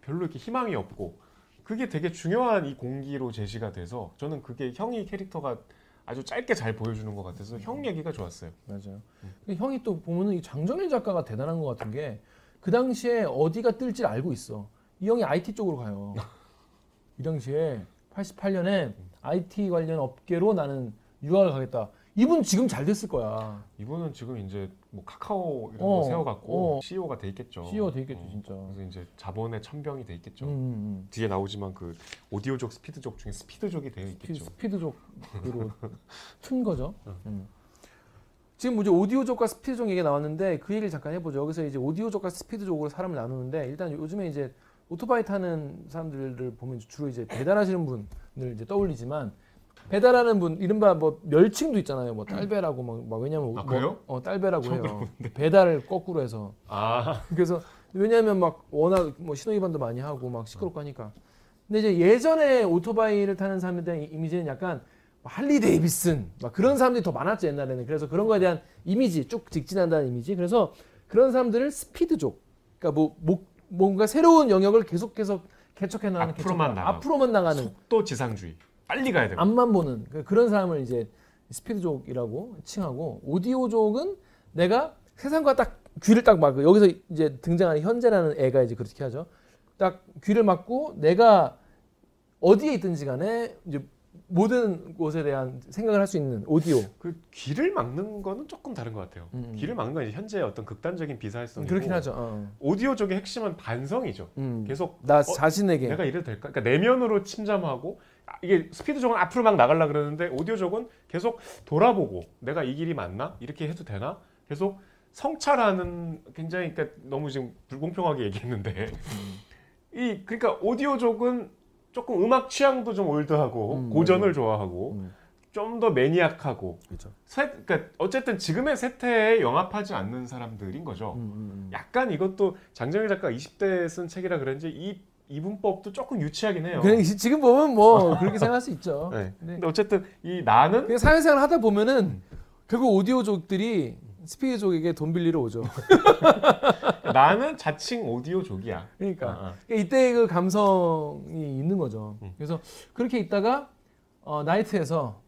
별로 이렇게 희망이 없고 그게 되게 중요한 이 공기로 제시가 돼서 저는 그게 형이 캐릭터가 아주 짧게 잘 보여주는 것 같아서 형 얘기가 좋았어요. 맞아요. 근데 형이 또 보면은 이 장정일 작가가 대단한 것 같은 게 그 당시에 어디가 뜰지 알고 있어. 이 형이 IT 쪽으로 가요. 이 당시에 88년에 IT 관련 업계로 나는 유학을 가겠다. 이분 지금 잘 됐을 거야. 이분은 지금 이제 뭐 카카오 이런 어, 거 세워갖고 어. CEO가 돼 있겠죠. CEO 돼 있겠죠, 어, 진짜. 그래서 이제 자본의 천병이 돼 있겠죠. 음, 음. 뒤에 나오지만 그 오디오족, 스피드족 중에 스피드족이 되어 있겠죠. 스피드족으로 튼 거죠. 음. 지금 이제 오디오족과 스피드족 얘기 나왔는데 그 얘기를 잠깐 해보죠. 여기서 이제 오디오족과 스피드족으로 사람을 나누는데 일단 요즘에 이제 오토바이 타는 사람들을 보면 주로 이제 배달하시는 분을 이제 떠올리지만 배달하는 분 이른바 뭐 멸칭도 있잖아요. 뭐 딸배라고 막, 막 왜냐면 아, 뭐-? 어 딸배라고 해요. 배달을 거꾸로 해서 아, 그래서 왜냐하면 막 워낙 뭐 신호 위반도 많이 하고 막 시끄럽고 하니까. 근데 이제 예전에 오토바이를 타는 사람에 대한 이미지는 약간 할리 데이비슨 막 그런 사람들이 더 많았죠 옛날에는 그래서 그런 거에 대한 이미지 쭉 직진한다는 이미지 그래서 그런 사람들을 스피드족 그러니까 뭐, 뭐 뭔가 새로운 영역을 계속해서 개척해 나가는 앞으로만 개척- 나가고. 앞으로만 나가는 속도 지상주의. 빨리 가야 되고. 앞만 보는 그- 그런 사람을 이제 스피드족이라고 칭하고 오디오족은 내가 세상과 딱 귀를 딱 막고 여기서 이제 등장하는 현재라는 애가 이제 그렇게 하죠. 딱 귀를 막고 내가 어디에 있든지 간에 이제 모든 곳에 대한 생각을 할 수 있는 오디오. 그 귀를 막는 거는 조금 다른 것 같아요. 음, 음. 귀를 막는 건 이제 현재 어떤 극단적인 비사회성이고 그렇긴 하죠. 어. 오디오 쪽의 핵심은 반성이죠. 음. 계속 나 어, 자신에게 내가 이래도 될까? 그러니까 내면으로 침잠하고 아, 이게 스피드 쪽은 앞으로 막 나가려 그러는데 오디오 쪽은 계속 돌아보고 내가 이 길이 맞나? 이렇게 해도 되나? 계속 성찰하는 굉장히 그러니까 너무 지금 불공평하게 얘기했는데 이 그러니까 오디오 쪽은 조금 음악 취향도 좀 올드하고 음, 고전을 좋아하고 음. 좀더 매니악하고 그렇죠. 세, 그러니까 어쨌든 지금의 세태에 영합하지 않는 사람들인 거죠. 음, 음, 음. 약간 이것도 장정일 작가 20대 쓴 책이라 그런지 이 이분법도 조금 유치하긴 해요. 그냥 지금 보면 뭐 그렇게 생각할 수 있죠. 네. 근데 근데 어쨌든 이 나는 사회생활 하다 보면은 결국 오디오족들이 스피드족에게 돈 빌리러 오죠. 나는 자칭 오디오족이야. 그러니까 아, 아. 그러니까 이때 그 감성이 있는 거죠. 음. 그래서 그렇게 있다가 어, 나이트에서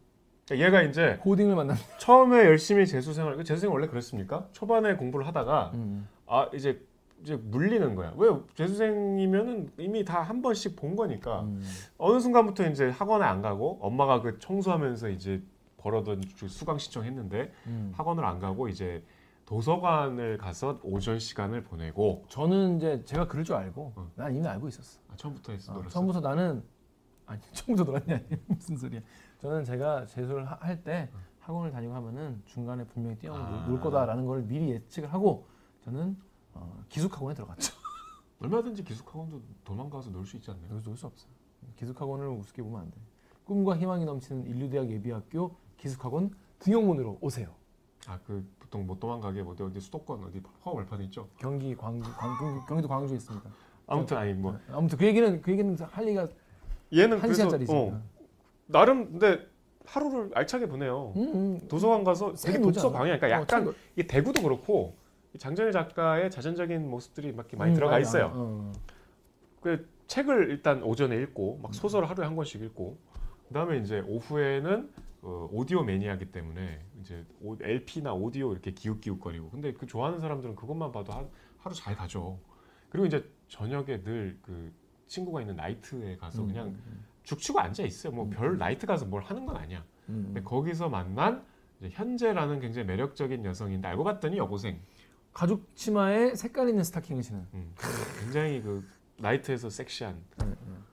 그러니까 얘가 이제 고딩을 만납니다. 처음에 열심히 재수생활, 그 재수생 원래 그랬습니까? 초반에 공부를 하다가 음. 아 이제 이제 물리는 거야. 왜 재수생이면은 이미 다 한 번씩 본 거니까 음. 어느 순간부터 이제 학원에 안 가고 엄마가 그 청소하면서 이제 벌어둔 그 수강 신청했는데 음. 학원을 안 가고 이제 도서관을 가서 오전 시간을 보내고 저는 이제 제가 그럴 줄 알고 어. 난 이미 알고 있었어. 아, 처음부터 했어 어, 놀았어. 처음부터 나는 아니 처음부터 놀았냐 아니 무슨 소리야. 저는 제가 재수를 할 때 학원을 다니고 하면은 중간에 분명히 뛰어 아. 놀 거다라는 걸 미리 예측을 하고 저는 어, 기숙학원에 들어갔죠. 얼마든지 기숙학원도 도망가서 놀 수 있지 않나요? 여기서 놀수 없어요. 기숙학원을 우습게 보면 안 돼. 꿈과 희망이 넘치는 인류대학 예비학교 기숙학원 등용문으로 오세요. 아 그 보통 못 도망가게 어디 어디 수도권 어디 허 월판에 있죠. 경기 광주, 광, 경기도 광주에 있습니다. 아무튼 아니 뭐 아무튼 그 얘기는 그 얘기는 할 리가 얘는 한 시간짜리니까. 어, 나름 근데 하루를 알차게 보내요. 음, 음. 도서관 가서 세 되게 독서? 방해. 그러니까 어, 약간 책- 이게 대구도 그렇고 이 장정일 작가의 자전적인 모습들이 막 많이 음, 들어가 맞아. 있어요. 어. 그 책을 일단 오전에 읽고 막 소설 하루에 한 권씩 읽고 그다음에 이제 오후에는 어, 오디오 매니아기 때문에 이제 오- LP나 오디오 이렇게 기웃기웃거리고 근데 그 좋아하는 사람들은 그것만 봐도 하, 하루 잘 가죠. 그리고 이제 저녁에 늘 그 친구가 있는 나이트에 가서 음, 그냥 음, 죽치고 앉아 있어요. 뭐 음. 별 나이트 가서 뭘 하는 건 아니야. 음. 근데 거기서 만난 이제 현재라는 굉장히 매력적인 여성인데 알고 봤더니 여고생. 가죽 치마에 색깔 있는 스타킹을 신은. 음, 굉장히 그 나이트에서 섹시한. 음, 음.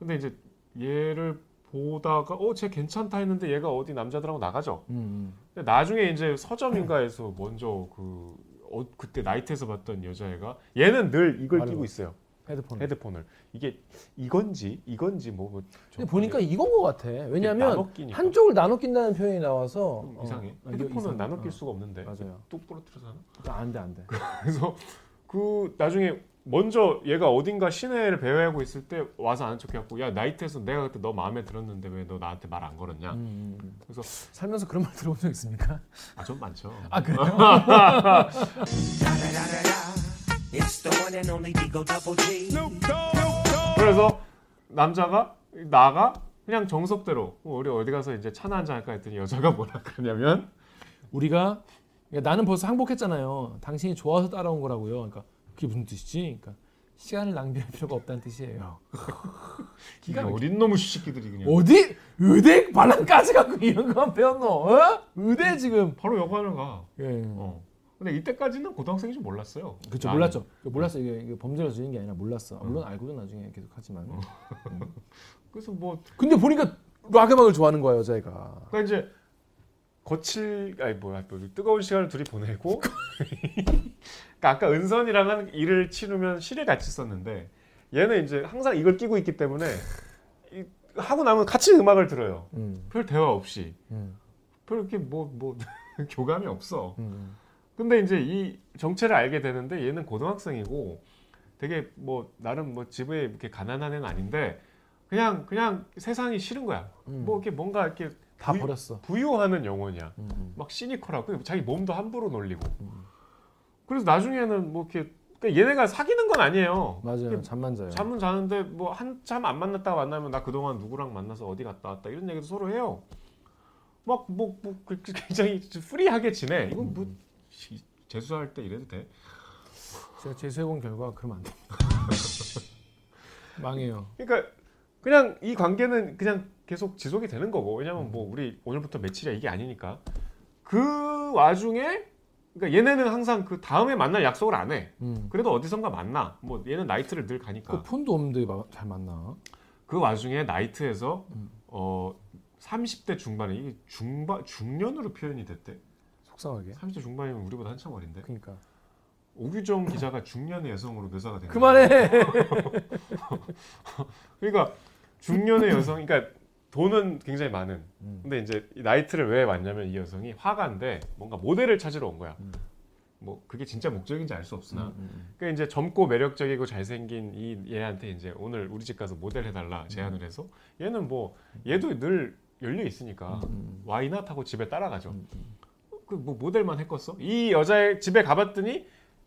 근데 이제 얘를 보다가 어, 쟤 괜찮다 했는데 얘가 어디 남자들하고 나가죠. 음, 근데 나중에 이제 서점인가에서 먼저 그 어, 그때 나이트에서 봤던 여자애가 얘는 늘 이걸. 끼고 있어요. 헤드폰. 헤드폰을. 이게 이건지 이건지 뭐, 뭐 근데 보니까 이건 것 같아. 왜냐하면 나눠. 한쪽을 나눠 낀다는 표현이 나와서 좀 이상해. 어, 이거 헤드폰은 이상- 나눠 어, 낄 수가 없는데 맞아요. 뚝 부러뜨려서 하나? 안돼 안돼. 그래서 그 나중에 먼저 얘가 어딘가 시내를 배회하고 있을 때 와서 아는 척해갖고 야 나이트에서 내가 그때 너 마음에 들었는데 왜 너 나한테 말 안 걸었냐? 음, 음. 그래서 살면서 그런 말 들어본 적 있습니까? 아 좀 많죠. 아 그래요? It's the one and only Digo Double G. 그래서 남자가 나가 그냥 정석대로 어, 우리 어디 가서 이제 차나 한잔 할까 했더니 여자가 뭐라 그러냐면 우리가 그러니까 나는 벌써 항복했잖아요. 당신이 좋아서 따라온 거라고요. 그러니까 그게 무슨 뜻이지? 그러니까 시간을 낭비할 필요가 없다는 뜻이에요. 이 어린 놈의 시끼들이 그냥 어디 의대 반란까지 갖고 이런 거만 배웠노? 어? 의대 지금. 바로 여관을 가. 예. 어. 근데 이때까지는 고등학생인 줄 몰랐어요. 그렇죠. 몰랐죠. 몰랐어 이게, 이게 범죄가 저지른 게 아니라 몰랐어. 물론 알고도 나중에 계속 하지만. 그래서 뭐 근데 보니까 락 음악을 좋아하는 거야 여자애가. 그러니까 이제 거칠 아니 뭐야 또 뜨거운 시간을 둘이 보내고 그러니까 아까 은선이랑은 일을 치르면 실에 같이 썼는데 얘는 이제 항상 이걸 끼고 있기 때문에 이- 하고 나면 같이 음악을 들어요. 음, 별 대화 없이 음, 별 이렇게 뭐뭐 교감이 없어. 음. 근데 이제 이 정체를 알게 되는데 얘는 고등학생이고 되게 뭐 나름 뭐 집에 이렇게 가난한 애는 아닌데 그냥 그냥 세상이 싫은 거야. 음. 뭐 이렇게 뭔가 이렇게 다 부유- 버렸어. 부유하는 영혼이야. 음, 음. 막 시니컬하고 자기 몸도 함부로 놀리고. 음. 그래서 나중에는 뭐 이렇게 그러니까 얘네가 사귀는 건 아니에요. 맞아요. 잠만 자요. 잠은 자는데 뭐 한참 안 만났다가 만나면 나 그동안 누구랑 만나서 어디 갔다 왔다 이런 얘기도 서로 해요. 막뭐뭐 굉장히 프리하게 지내. 이건 뭐 시- 재수할 때 이래도 돼. 제가 재수해본 결과 그러면 안 됩니다. 망해요. 그러니까 그냥 이 관계는 그냥 계속 지속이 되는 거고 왜냐면 뭐 우리 오늘부터 며칠이야 이게 아니니까 그 와중에 그러니까 얘네는 항상 그 다음에 만날 약속을 안 해. 음. 그래도 어디선가 만나. 뭐 얘는 나이트를 늘 가니까. 그 폰도 없는데 마- 잘 만나. 그 와중에 나이트에서 음. 어 30대 중반에 이게 중반 중년으로 표현이 됐대. 속상하게. 30대 중반이면 우리보다 한참 어린데. 그러니까. 오규정 기자가 중년의 여성으로 묘사가 된. 그만해. 그러니까 중년의 여성, 그러니까 돈은 굉장히 많은. 음. 근데 이제 이 나이트를 왜 왔냐면 이 여성이 화가인데 뭔가 모델을 찾으러 온 거야. 음. 뭐 그게 진짜 목적인지 알 수 없으나. 음, 음, 그러니까 이제 젊고 매력적이고 잘생긴 이 얘한테 이제 오늘 우리 집 가서 모델 해달라 제안을 해서 얘는 뭐 얘도 늘 열려 있으니까 음. 와이낫 하고 집에 따라가죠. 음, 음. 그뭐 모델만 했겠어? 이 여자의 집에 가봤더니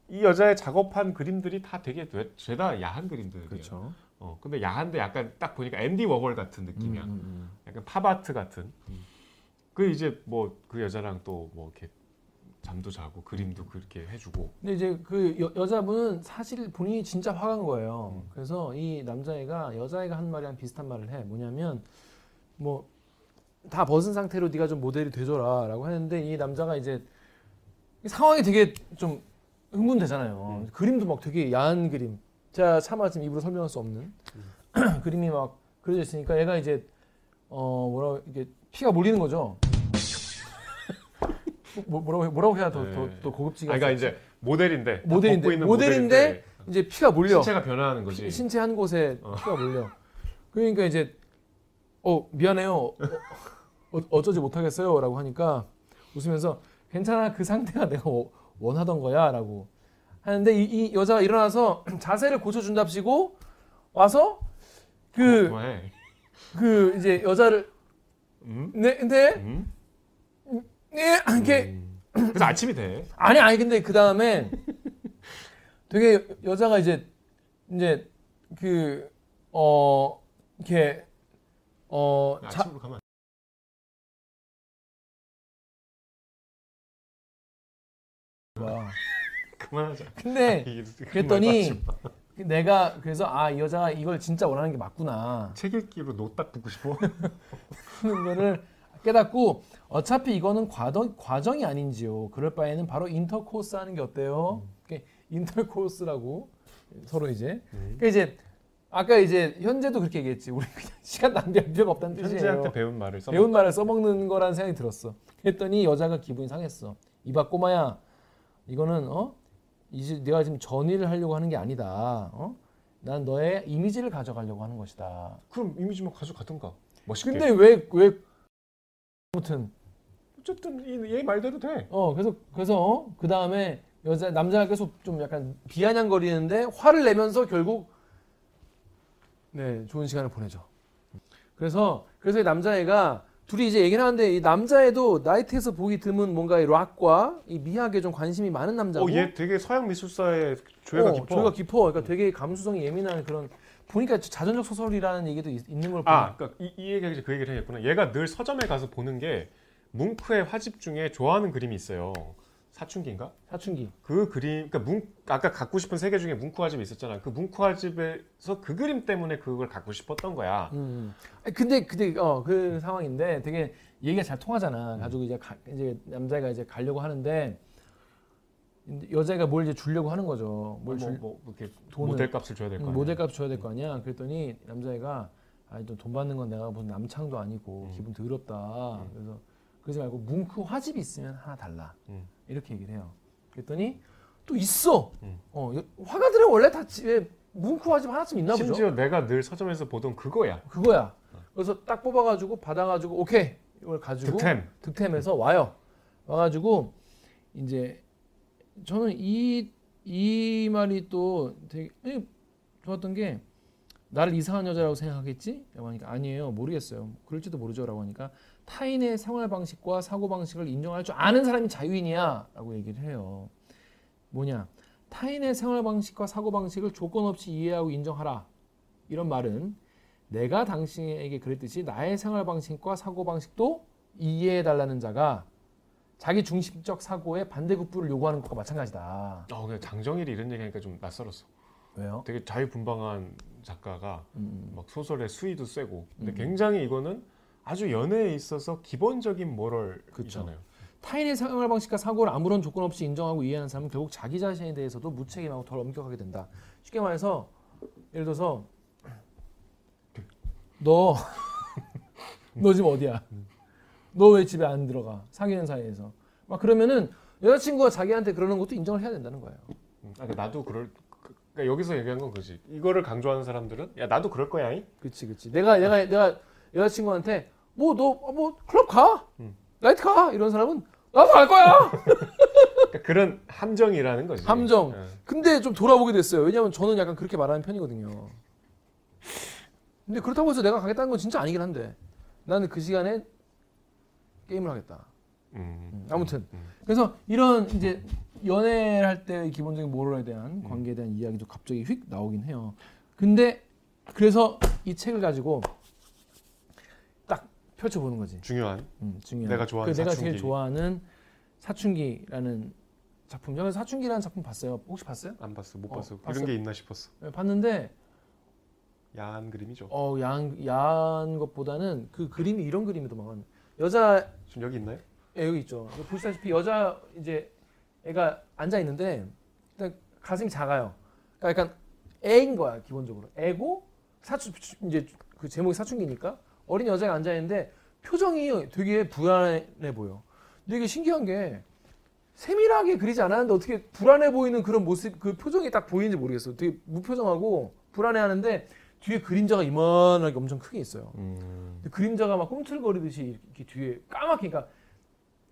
이 여자의 작업한 그림들이 다 되게 죄- 죄다 야한 그림들이에요. 그렇죠. 어, 근데 야한데 약간 딱 보니까 앤디 워홀 같은 느낌이야. 음, 음, 약간 팝아트 같은. 음. 그 이제 뭐 그 여자랑 또 뭐 이렇게 잠도 자고 그림도 그렇게 해주고. 근데 이제 그 여, 여자분은 사실 본인이 진짜 화간 거예요. 음. 그래서 이 남자애가 여자애가 한 말이랑 비슷한 말을 해. 뭐냐면 뭐 다 벗은 상태로 네가 좀 모델이 돼줘라라고 하는데 이 남자가 이제 상황이 되게 좀 흥분되잖아요. 음. 그림도 막 되게 야한 그림. 제가 차마 지금 입으로 설명할 수 없는 그림이 막 그려져 있으니까 얘가 이제 어 뭐라 이게 피가 몰리는 거죠. 뭐, 뭐라고 뭐라고 해야 더더 네. 더 고급지게 아, 그러니까 이제 모델인데 다 모델인데, 모델인데 모델인데 이제 피가 몰려. 신체가 변화하는 거지. 피- 신체 한 곳에 어. 피가 몰려. 그러니까 이제 어 미안해요. 어, 어, 어쩌지 못하겠어요 라고 하니까 웃으면서 괜찮아 그 상태가 내가 워- 원하던 거야 라고 하는데 이, 이 여자가 일어나서 자세를 고쳐준답시고 와서 그그 그만해. 이제 여자를 음? 네 근데 음? 네 이렇게 음. 그래서 아침이 돼. 아니 아니 근데 그 다음에 되게 여- 여자가 이제 이제 그 어 이렇게 어 자, 돼. 그만하자. 근데 이- 그런 그랬더니. 내가 그래서 아 이 여자가 이걸 진짜 원하는 게 맞구나 책 읽기로 노딱 붙고 싶어. 하는 거를 깨닫고 어차피 이거는 과정 과정이 아닌지요. 그럴 바에는 바로 인터코스 하는 게 어때요? 이렇게 인터코스라고 서로 이제 음. 그러니까 이제 아까 이제 현재도 그렇게 얘기했지. 우리 그냥 시간 낭비할 필요가 없다는 뜻이에요. 현재한테 배운 말을 써. 배운 말을 써먹는 거라는 생각이 들었어. 그랬더니 여자가 기분이 상했어. 이봐 꼬마야, 이거는 어 이제 내가 지금 전의를 하려고 하는 게 아니다. 어? 난 너의 이미지를 가져가려고 하는 것이다. 그럼 이미지만 가져가든가. 멋있게. 근데 왜 왜 아무튼 어쨌든 이- 얘 말대로 돼. 어 그래서 그래서 어? 그 다음에 여자 남자가 계속 좀 약간 비아냥거리는데 화를 내면서 결국 네 좋은 시간을 보내죠. 그래서 그래서 이 남자애가 둘이 이제 얘기를 하는데 이 남자애도 나이트에서 보기 드문 뭔가 이 락과 이 미학에 좀 관심이 많은 남자고. 어, 얘 되게 서양 미술사의 조예가 어, 깊어. 조예가 깊어. 그러니까 되게 감수성이 예민한 그런 보니까 자전적 소설이라는 얘기도 있, 는걸 보니까 아, 그러니까 이, 이 얘기가 그 얘기를 해야겠구나. 얘가 늘 서점에 가서 보는 게 뭉크의 화집 중에 좋아하는 그림이 있어요. 사춘기인가? 사춘기. 그 그림, 그러니까 뭉 아까 갖고 싶은 세계 중에 화집이 있었잖아. 그 뭉크 화집에서 그 그림 때문에 그걸 갖고 싶었던 거야. 음. 아니, 근데 근데 어그 상황인데 되게 얘기가 잘 통하잖아. 가지고 이제 가, 이제 남자가 이제 가려고 하는데 여자가 뭘 이제 주려고 하는 거죠. 뭐, 뭘 줄, 뭐, 뭐 이렇게 돈을- 모델값을 줘야 될 거 아니야. 모델값 줘야 될 거 아니야. 그랬더니 남자애가 아니 돈 받는 건 내가 무슨 남창도 아니고 음. 기분 더럽다. 음. 그래서 그러지 말고 뭉크 화집이 있으면 하나 달라. 음. 이렇게 얘기를 해요. 그랬더니 또 있어. 음. 어 여- 화가들은 원래 다 집에 뭉크 화집 하나쯤 있나 보죠. 심지어 내가 늘 서점에서 보던 그거야. 그거야. 그래서 딱 뽑아가지고 받아가지고 오케이 이걸 가지고 득템. 득템해서 와요. 와가지고 이제 저는 이 이 말이 또 되게 에, 좋았던 게 나를 이상한 여자라고 생각하겠지? 라고 하니까 아니에요 모르겠어요 그럴지도 모르죠라고 하니까 타인의 생활 방식과 사고 방식을 인정할 줄 아는 사람이 자유인이야라고 얘기를 해요. 뭐냐? 타인의 생활 방식과 사고 방식을 조건 없이 이해하고 인정하라. 이런 말은 내가 당신에게 그랬듯이 나의 생활 방식과 사고 방식도 이해해 달라는 자가 자기 중심적 사고에 반대급부를 요구하는 것과 마찬가지다. 어, 근데 장정일이 이런 얘기하니까 좀 낯설었어. 왜요? 되게 자유분방한 작가가 음, 막 소설의 수위도 세고 근데 음. 굉장히 이거는 아주 연애에 있어서 기본적인 모럴이잖아요. 타인의 생활 방식과 사고를 아무런 조건 없이 인정하고 이해하는 사람은 결국 자기 자신에 대해서도 무책임하고 덜 엄격하게 된다. 쉽게 말해서 예를 들어서 너 너 지금 어디야? 너 왜 집에 안 들어가? 사귀는 사이에서 막 그러면은 여자친구가 자기한테 그러는 것도 인정을 해야 된다는 거예요. 음, 아, 근데 나도 그럴 그- 그러니까 여기서 얘기한 건 그지. 이거를 강조하는 사람들은 야 나도 그럴 거야잉. 그치 그치. 내가 내가 내가 여자친구한테 뭐너뭐 클럽 가? 음. 나이트 가? 이런 사람은 나도 갈 거야. 그러니까 그런 함정이라는 거지. 함정. 예. 근데 좀 돌아보게 됐어요. 왜냐면 저는 약간 그렇게 말하는 편이거든요. 근데 그렇다고 해서 내가 가겠다는 건 진짜 아니긴 한데 나는 그 시간에 게임을 하겠다. 음. 음, 아무튼 음. 그래서 이런 이제 연애를 할 때 기본적인 모럴에 대한 관계에 대한 이야기도 갑자기 휙 나오긴 해요. 근데 그래서 이 책을 가지고 딱 펼쳐보는 거지. 중요한. 음, 중요한. 내가 좋아하는 그 내가 사춘기. 제일 좋아하는 사춘기라는 작품. 제가 사춘기라는 작품 봤어요. 혹시 봤어요? 안 봤어, 못 어, 봤어. 봤어? 이런 게 있나 싶었어. 네, 봤는데 야한 그림이죠. 어 야한 야한 것보다는 그 그림이 이런 그림이더만 여자 지금 여기 있나요? 예, 여기 있죠. 보시다시피 여자 이제 애가 앉아 있는데 일단 가슴이 작아요. 그러니까 약간 애인 거야 기본적으로. 애고 사춘 이제 그 제목이 사춘기니까 어린 여자가 앉아 있는데 표정이 되게 불안해 보여. 근데 이게 신기한 게 세밀하게 그리지 않았는데 어떻게 불안해 보이는 그런 모습 그 표정이 딱 보이는지 모르겠어. 되게 무표정하고 불안해하는데 뒤에 그림자가 이만하게 엄청 크게 있어요. 음. 그림자가 막 꿈틀거리듯이 이렇게 뒤에 까맣게 그러니까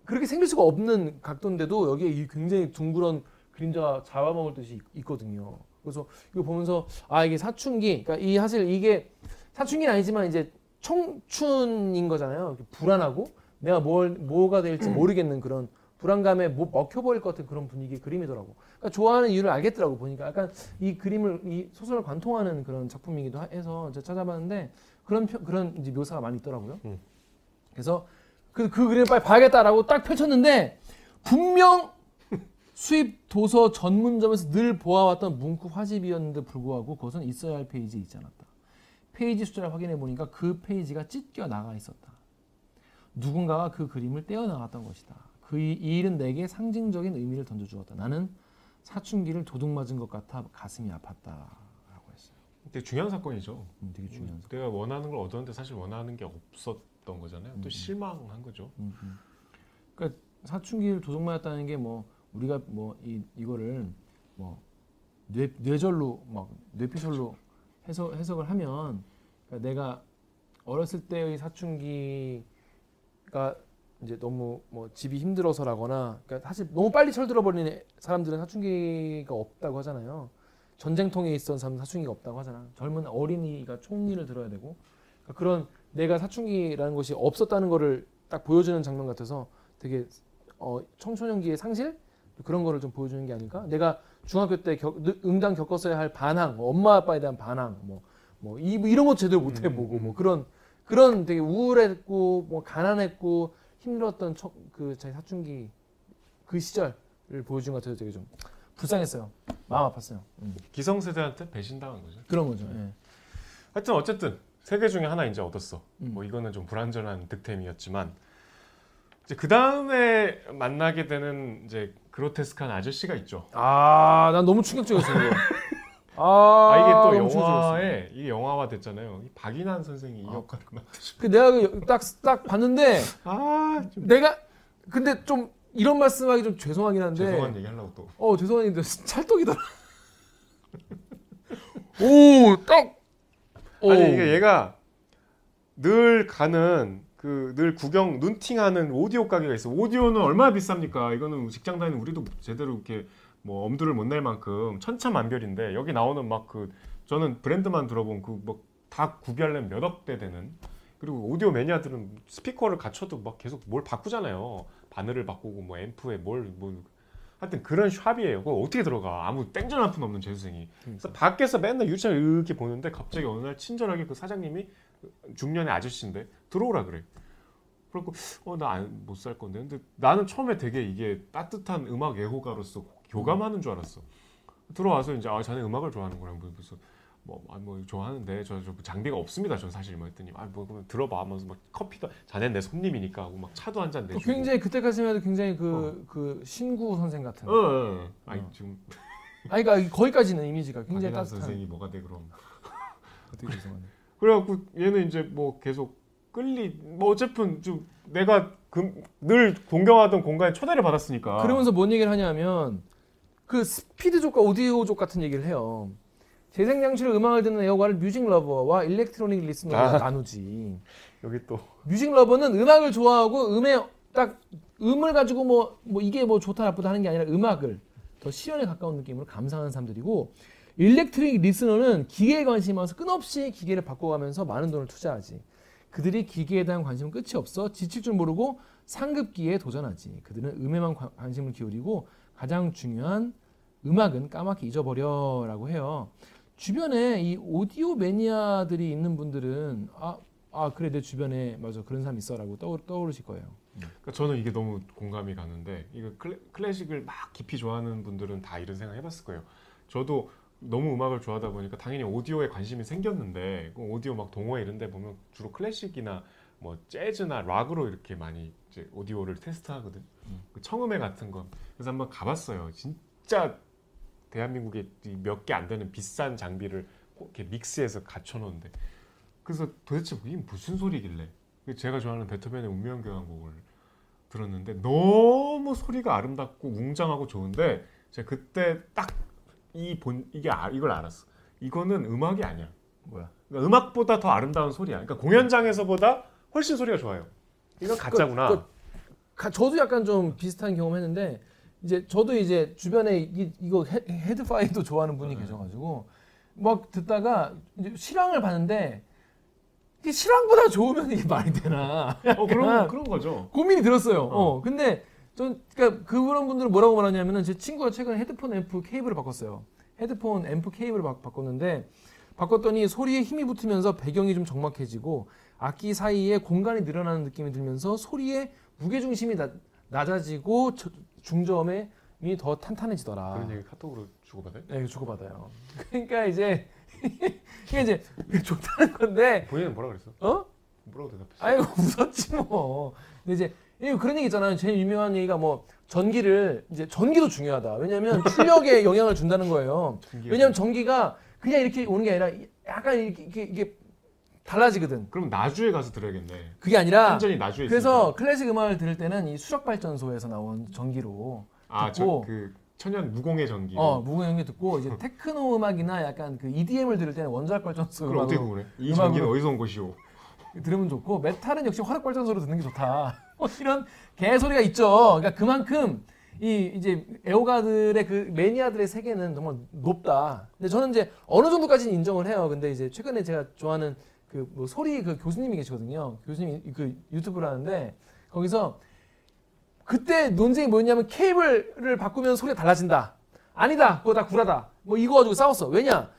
그렇게 생길 수가 없는 각도인데도 여기에 이 굉장히 둥그런 그림자가 잡아먹을 듯이 있- 있거든요. 그래서 이거 보면서 아 이게 사춘기, 그러니까 이 사실 이게 사춘기는 아니지만 이제 청춘인 거잖아요. 불안하고 내가 뭘 뭐가 될지 모르겠는 그런 불안감에 뭐 먹혀버릴 것 같은 그런 분위기의 그림이더라고. 그러니까 좋아하는 이유를 알겠더라고 보니까 약간 이 그림을 이 소설을 관통하는 그런 작품이기도 하- 해서 제가 찾아봤는데 그런 표- 그런 이제 묘사가 많이 있더라고요. 음. 그래서 그, 그 그림을 빨리 봐야겠다라고 딱 펼쳤는데 분명 수입 도서 전문점에서 늘 보아왔던 뭉크 화집이었는데 불구하고 그것은 있어야 할 페이지에 있지 않았다. 페이지 숫자를 확인해 보니까 그 페이지가 찢겨 나가 있었다. 누군가가 그 그림을 떼어 나갔던 것이다. 그이 일은 내게 상징적인 의미를 던져 주었다. 나는 사춘기를 도둑 맞은 것 같아 가슴이 아팠다라고 했어요. 되게 중요한 사건이죠. 음, 되게 중요한 사 내가 원하는 걸 얻었는데 사실 원하는 게 없었던 거잖아요. 음. 또 실망한 거죠. 음, 음. 그러니까 사춘기를 도둑 맞았다는 게 뭐 우리가 뭐 이 이거를 뭐 뇌, 뇌절로 막 뇌피셜로 해석 해석을 하면 그러니까 내가 어렸을 때의 사춘기가 이제 너무 뭐 집이 힘들어서라거나 그러니까 사실 너무 빨리 철들어 버리는 사람들은 사춘기가 없다고 하잖아요. 전쟁통에 있던 사람 은 사춘기가 없다고 하잖아. 젊은 어린이가 총리를 들어야 되고 그러니까 그런 내가 사춘기라는 것이 없었다는 거를 딱 보여주는 장면 같아서 되게 어, 청소년기의 상실 그런 거를 좀 보여주는 게 아닐까? 내가 중학교 때 겪, 응당 겪었어야 할 반항, 뭐 엄마 아빠에 대한 반항, 뭐, 뭐 이, 이런 거 제대로 못 해보고 뭐 그런 그런 되게 우울했고 뭐 가난했고 힘들었던 청, 그 자기 사춘기 그 시절을 보여준 것 같아서 되게 좀 불쌍했어요. 마음 아팠어요. 음. 기성세대한테 배신당한 거죠. 그런 거죠. 예. 하여튼 어쨌든 세 개 중에 하나 이제 얻었어. 음. 뭐 이거는 좀 불완전한 득템이었지만 이제 그 다음에 만나게 되는 이제 그로테스크한 아저씨가 있죠. 아, 난 너무 충격적이었어요. 이거. 아, 아, 이게 또. 영화에 이게 영화화 됐잖아요. 이 박인환 선생이 이 아. 역할을 맡으시고 그 내가 딱딱 봤는데 아, 좀 내가 근데 좀 이런 말씀하기 좀 죄송하긴 한데 죄송한 얘기 하려고 또. 어 죄송한데 찰떡이더라. 오딱 아니 이게 얘가 늘 가는 그 늘 구경 눈팅하는 오디오 가게가 있어. 오디오는 얼마나 비쌉니까? 이거는 직장 다니는 우리도 제대로 이렇게 뭐 엄두를 못 낼 만큼 천차만별인데 여기 나오는 막 그 저는 브랜드만 들어본 그뭐다 구비하려면 몇 억대 되는 그 그리고 오디오 매니아들은 스피커를 갖춰도 막 계속 뭘 바꾸잖아요. 바늘을 바꾸고 뭐 앰프에 뭘뭐 하여튼 그런 샵이에요. 그거 어떻게 들어가? 아무 땡전 한 푼 없는 재수생이. 그래서 밖에서 맨날 유치원 이렇게 보는데 갑자기 어느 날 친절하게 그 사장님이 중년의 아저씨인데 들어오라 그래. 그리고 어나 못 살 건데 근데 나는 처음에 되게 이게 따뜻한 음악 애호가로서 교감하는 줄 알았어. 들어와서 이제 아 자네 음악을 좋아하는구나 뭐 무슨 뭐, 아, 뭐 좋아하는데 저, 저 장비가 없습니다. 전 사실 뭐 했더니 아뭐 그러면 들어봐 하면서 막 커피도 자네 내 손님이니까 하고 막 차도 한잔또 내주고. 굉장히 그때까지만 해도 굉장히 그, 그 신구 선생 같은. 어, 어. 아니 어. 지금 아니 그러니까 거기까지는 이미지가 굉장히 따뜻한. 선생이 뭐가 돼 그럼. 되게 죄송하네. 그래갖고 얘는 이제 뭐 계속 끌리 뭐 어쨌든 좀 내가 그, 늘 동경하던 공간에 초대를 받았으니까. 그러면서 뭔 얘기를 하냐면 그 스피드족과 오디오족 같은 얘기를 해요. 재생 장치로 음악을 듣는 애호가를 music lover와 electronic listener로 아. 나누지. 여기 또 music lover는 음악을 좋아하고 음에 딱 음을 가지고 뭐, 뭐 이게 뭐 좋다 나쁘다 하는 게 아니라 음악을 더 실연에 가까운 느낌으로 감상하는 사람들이고 electric listener는 기계에 관심이 많아서 끝없이 기계를 바꿔가면서 많은 돈을 투자하지. 그들이 기계에 대한 관심은 끝이 없어 지칠 줄 모르고 상급기에 도전하지. 그들은 음에만 관- 관심을 기울이고 가장 중요한 음악은 까맣게 잊어버려라고 해요. 주변에 이 오디오 매니아들이 있는 분들은 아, 아 그래 내 주변에 맞아 그런 사람 있어라고 떠오르, 떠오르실 거예요. 그러니까 저는 이게 너무 공감이 가는데 이거 클래, 클래식을 막 깊이 좋아하는 분들은 다 이런 생각 해봤을 거예요. 저도 너무 음악을 좋아하다 보니까 당연히 오디오에 관심이 생겼는데 그 오디오 막 동호회 이런 데 보면 주로 클래식이나 뭐 재즈나 락으로 이렇게 많이 이제 오디오를 테스트하거든. 그 청음회 같은 거 그래서 한번 가봤어요. 진짜 대한민국에 몇 개 안 되는 비싼 장비를 이렇게 믹스해서 갖춰놓은데 그래서 도대체 이게 무슨 소리길래 제가 좋아하는 베토벤의 운명교향 곡을 들었는데 너무 소리가 아름답고 웅장하고 좋은데 제가 그때 딱 이 본 이게 아- 이걸 알았어. 이거는 음악이 아니야. 뭐야? 그러니까 음악보다 더 아름다운 소리야. 그러니까 공연장에서보다 훨씬 소리가 좋아요. 이건 가짜구나. 그- 가- 저도 약간 좀 비슷한 경험했는데 이제 저도 이제 주변에 이, 이거 헤, 헤드파이도 좋아하는 분이 네. 계셔가지고 막 듣다가 실황을 봤는데 이게 실황보다 좋으면 이게 말이 되나? 어 그런 그런 거죠. 고민이 들었어요. 어. 어. 근데 전 그러니까 그런 분들은 뭐라고 말하냐면은 제 친구가 최근에 헤드폰 앰프 케이블을 바꿨어요. 헤드폰 앰프 케이블을 바, 바꿨는데 바꿨더니 소리에 힘이 붙으면서 배경이 좀 적막해지고 악기 사이에 공간이 늘어나는 느낌이 들면서 소리의 무게 중심이 낮아지고 저- 중저음이 더 탄탄해지더라. 그런 얘기 카톡으로 주고받아요? 네, 주고받아요. 그러니까 이제 이게 이제 좋다는 건데 본인은 뭐라 그랬어? 어? 뭐라고 대답했어? 아이고 웃었지 뭐. 근데 이제 이 그런 얘기 있잖아요. 제일 유명한 얘기가 뭐 전기를 이제 전기도 중요하다. 왜냐하면 출력에 영향을 준다는 거예요. 왜냐하면 전기가 그냥 이렇게 오는 게 아니라 약간 이렇게 이게, 이게 달라지거든. 그럼 나주에 가서 들어야겠네. 그게 아니라 완전히 나주에 그래서 있으니까. 클래식 음악을 들을 때는 이 수력 발전소에서 나온 전기로 듣고 아저그 천연 무공해 전기. 어 무공연기 듣고 이제 테크노 음악이나 약간 그 EDM을 들을 때는 원자력 발전소 그럼 어떻게 구분해? 이 전기는 어디서 온 것이오? 들으면 좋고 메탈은 역시 화력 발전소로 듣는 게 좋다. 뭐 이런 개소리가 있죠. 그러니까 그만큼 이 이제 애호가들의 그 매니아들의 세계는 정말 높다. 근데 저는 이제 어느 정도까지는 인정을 해요. 근데 이제 최근에 제가 좋아하는 그 뭐 소리 그 교수님이 계시거든요. 교수님이 그 유튜브를 하는데 거기서 그때 논쟁이 뭐였냐면 케이블을 바꾸면 소리가 달라진다. 아니다. 그거 다 구라다. 뭐 이거 가지고 싸웠어. 왜냐?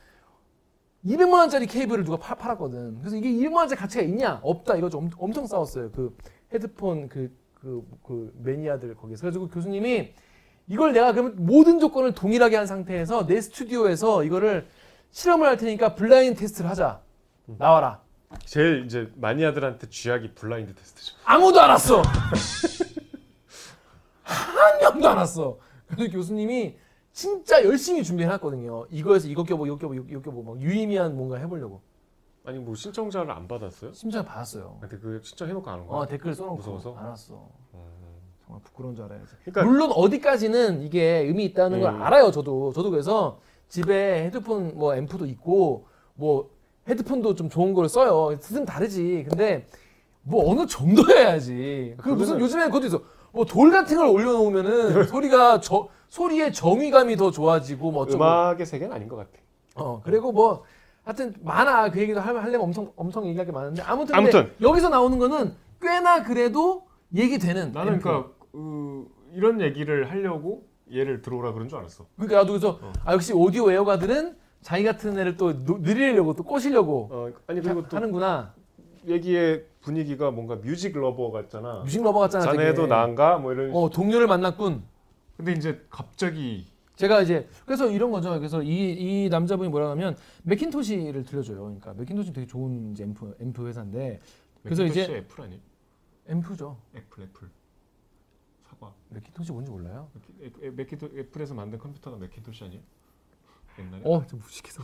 200만 원짜리 케이블을 누가 파- 팔았거든. 그래서 이게 200만 원짜리 가치가 있냐? 없다. 이거 좀 엄, 청 싸웠어요. 그 헤드폰 그, 그, 그 매니아들 거기서. 그래가지고 교수님이 이걸 내가 그러면 모든 조건을 동일하게 한 상태에서 내 스튜디오에서 이거를 실험을 할 테니까 블라인드 테스트를 하자. 나와라. 제일 이제 마니아들한테 쥐약이 블라인드 테스트죠. 아무도 안 왔어. 한 명도 안 왔어. 그래서 교수님이 진짜 열심히 준비해놨거든요. 이거에서 이거 껴보고 이거 껴보고 이거 껴보고 막 유의미한 뭔가 해보려고. 아니 뭐 신청자를 안 받았어요? 심지어 받았어요. 근데 그 신청해놓고 안 온 거야? 어 댓글 써놓고 무서워서? 안 왔어. 음. 정말 부끄러운 줄 알아야지. 그러니까 물론 어디까지는 이게 의미 있다는 걸 음. 알아요. 저도 저도 그래서 집에 헤드폰 뭐 앰프도 있고 뭐 헤드폰도 좀 좋은 걸 써요. 뜻은 다르지. 근데 뭐 어느 정도여야지. 그 무슨 그거는- 요즘에 그것도 있어. 뭐 돌 같은 걸 올려놓으면은 소리가 저 소리의 정의감이 더 좋아지고 뭐 어쩌고. 음악의 세계는 아닌 것 같아. 어 그리고 뭐 하여튼 많아 그 얘기도 할- 하려면 엄청 엄청 얘기할 게 많은데 아무튼, 아무튼. 여기서 나오는 거는 꽤나 그래도 얘기되는 나는 앰프. 그러니까 그, 이런 얘기를 하려고 얘를 들어오라 그런 줄 알았어. 그러니까 나도 그래서 어. 아 역시 오디오 애호가들은 자기 같은 애를 또 노- 늘리려고 또 꼬시려고 어, 아니 그리고 하- 또 하는구나 얘기의 분위기가 뭔가 music lover 같잖아. music lover 같잖아 자네도 되게. 나인가 뭐 이런. 어 동료를 만났군 근데 이제 갑자기 제가 이제 그래서 이런 거죠. 그래서 이, 이 남자분이 뭐라 하면 맥킨토시를 들려줘요. 그러니까 맥킨토시 되게 좋은 이제 앰프 앰프 회사인데 그래서 맥킨토시 이제- 애플 아니? 앰프죠. 애플 애플 사과. 맥킨토시 뭔지 몰라요? 맥- 맥킨토 애플에서 만든 컴퓨터가 맥킨토시 아니야? 옛날에. 어, 좀 무식해서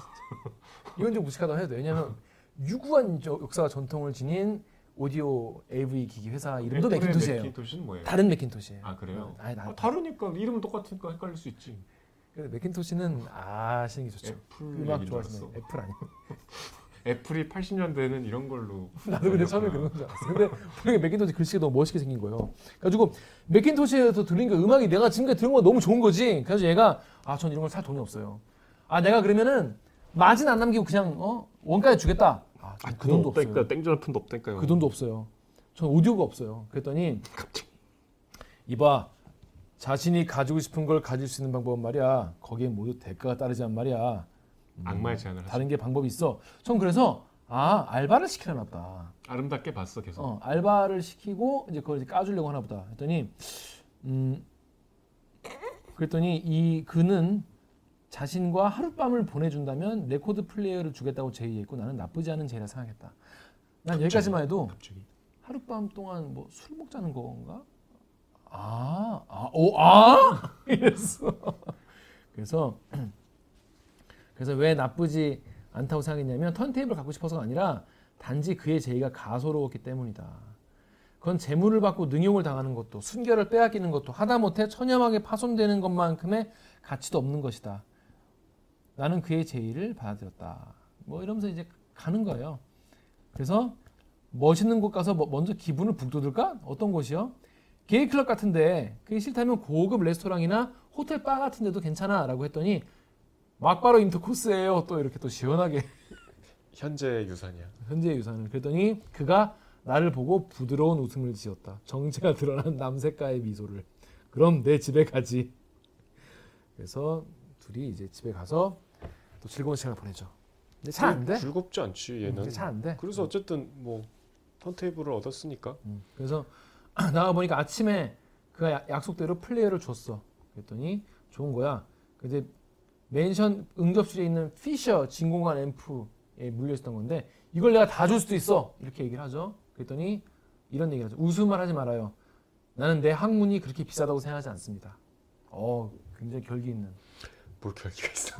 이건 좀 무식하다고 해도 돼. 왜냐면 유구한 저- 역사와 전통을 지닌 오디오 AV 기기 회사 이름도 맥킨토시예요. 맥킨토시는 뭐예요? 다른 맥킨토시예요. 아 그래요? 아니 나 아, 다르니까 이름은 똑같으니까 헷갈릴 수 있지. 맥킨토시는 아시는 게 좋죠. 애플 음악 좋아하시는. 애플 아니에요? 애플이 80년대는 이런 걸로. 나도 근데 처음에. 그런 줄 알았어. 근데 보니까 맥킨토시 글씨가 너무 멋있게 생긴 거예요. 그래가지고 맥킨토시에서 들린 그 음악이 내가 지금까지 들은 거 너무 좋은 거지. 그래서 얘가 아 전 이런 걸 살 돈이 없어요. 아 내가 그러면은 마진 안 남기고 그냥 어 원가에 주겠다. 아, 전그 돈도 없어요. 땡전화푼도 없다니까요. 그 돈도 없어요. 전 오디오가 없어요. 그랬더니 갑자기. 이봐 자신이 가지고 싶은 걸 가질 수 있는 방법은 말이야. 거기에 모두 대가가 따르지만 말이야. 악마의 제안을. 다른 게 방법이 있어. 전 그래서 아 알바를 시켜놨다. 아름답게 봤어 계속. 어, 알바를 시키고 이제 그걸 이제 까주려고 하나 보다. 했더니 음 그랬더니 이 그는 자신과 하룻밤을 보내준다면 레코드 플레이어를 주겠다고 제의했고 나는 나쁘지 않은 제의라 생각했다. 난 여기까지만 해도 갑자기. 하룻밤 동안 뭐 술 먹자는 건가? 아, 아, 오, 아! 이랬어. 그래서 그래서 왜 나쁘지 않다고 생각했냐면 턴테이블 갖고 싶어서가 아니라 단지 그의 제의가 가소로웠기 때문이다. 그건 재물을 받고 능욕을 당하는 것도 순결을 빼앗기는 것도 하다못해 처념하게 파손되는 것만큼의 가치도 없는 것이다. 나는 그의 제의를 받아들였다. 뭐 이러면서 이제 가는 거예요. 그래서 멋있는 곳 가서 뭐- 먼저 기분을 북돋을까? 어떤 곳이요? 게이 클럽 같은데 그게 싫다면 고급 레스토랑이나 호텔 바 같은 데도 괜찮아 라고 했더니 막바로 인터코스예요. 또 이렇게 또 시원하게 현재 유산이야. 현재의 유산을 그랬더니 그가 나를 보고 부드러운 웃음을 지었다. 정체가 드러난 남색가의 미소를. 그럼 내 집에 가지. 그래서 둘이 이제 집에 가서 또 즐거운 시간을 보내죠. 근데 잘 안 돼. 즐겁지 않지 얘는. 잘안 돼. 그래서 어쨌든 뭐 턴테이블을 얻었으니까. 음, 그래서 나가 보니까 아침에 그가 야- 약속대로 플레이어를 줬어. 그랬더니 좋은 거야. 근데 맨션 응접실에 있는 피셔 진공관 앰프에 물려 있었던 건데 이걸 내가 다 줄 수도 있어. 이렇게 얘기를 하죠. 그랬더니 이런 얘기를 하죠. 웃음을 하지 말아요. 나는 내 학문이 그렇게 비싸다고 생각하지 않습니다. 어, 굉장히 결기 있는. 뭘 결기가 있어.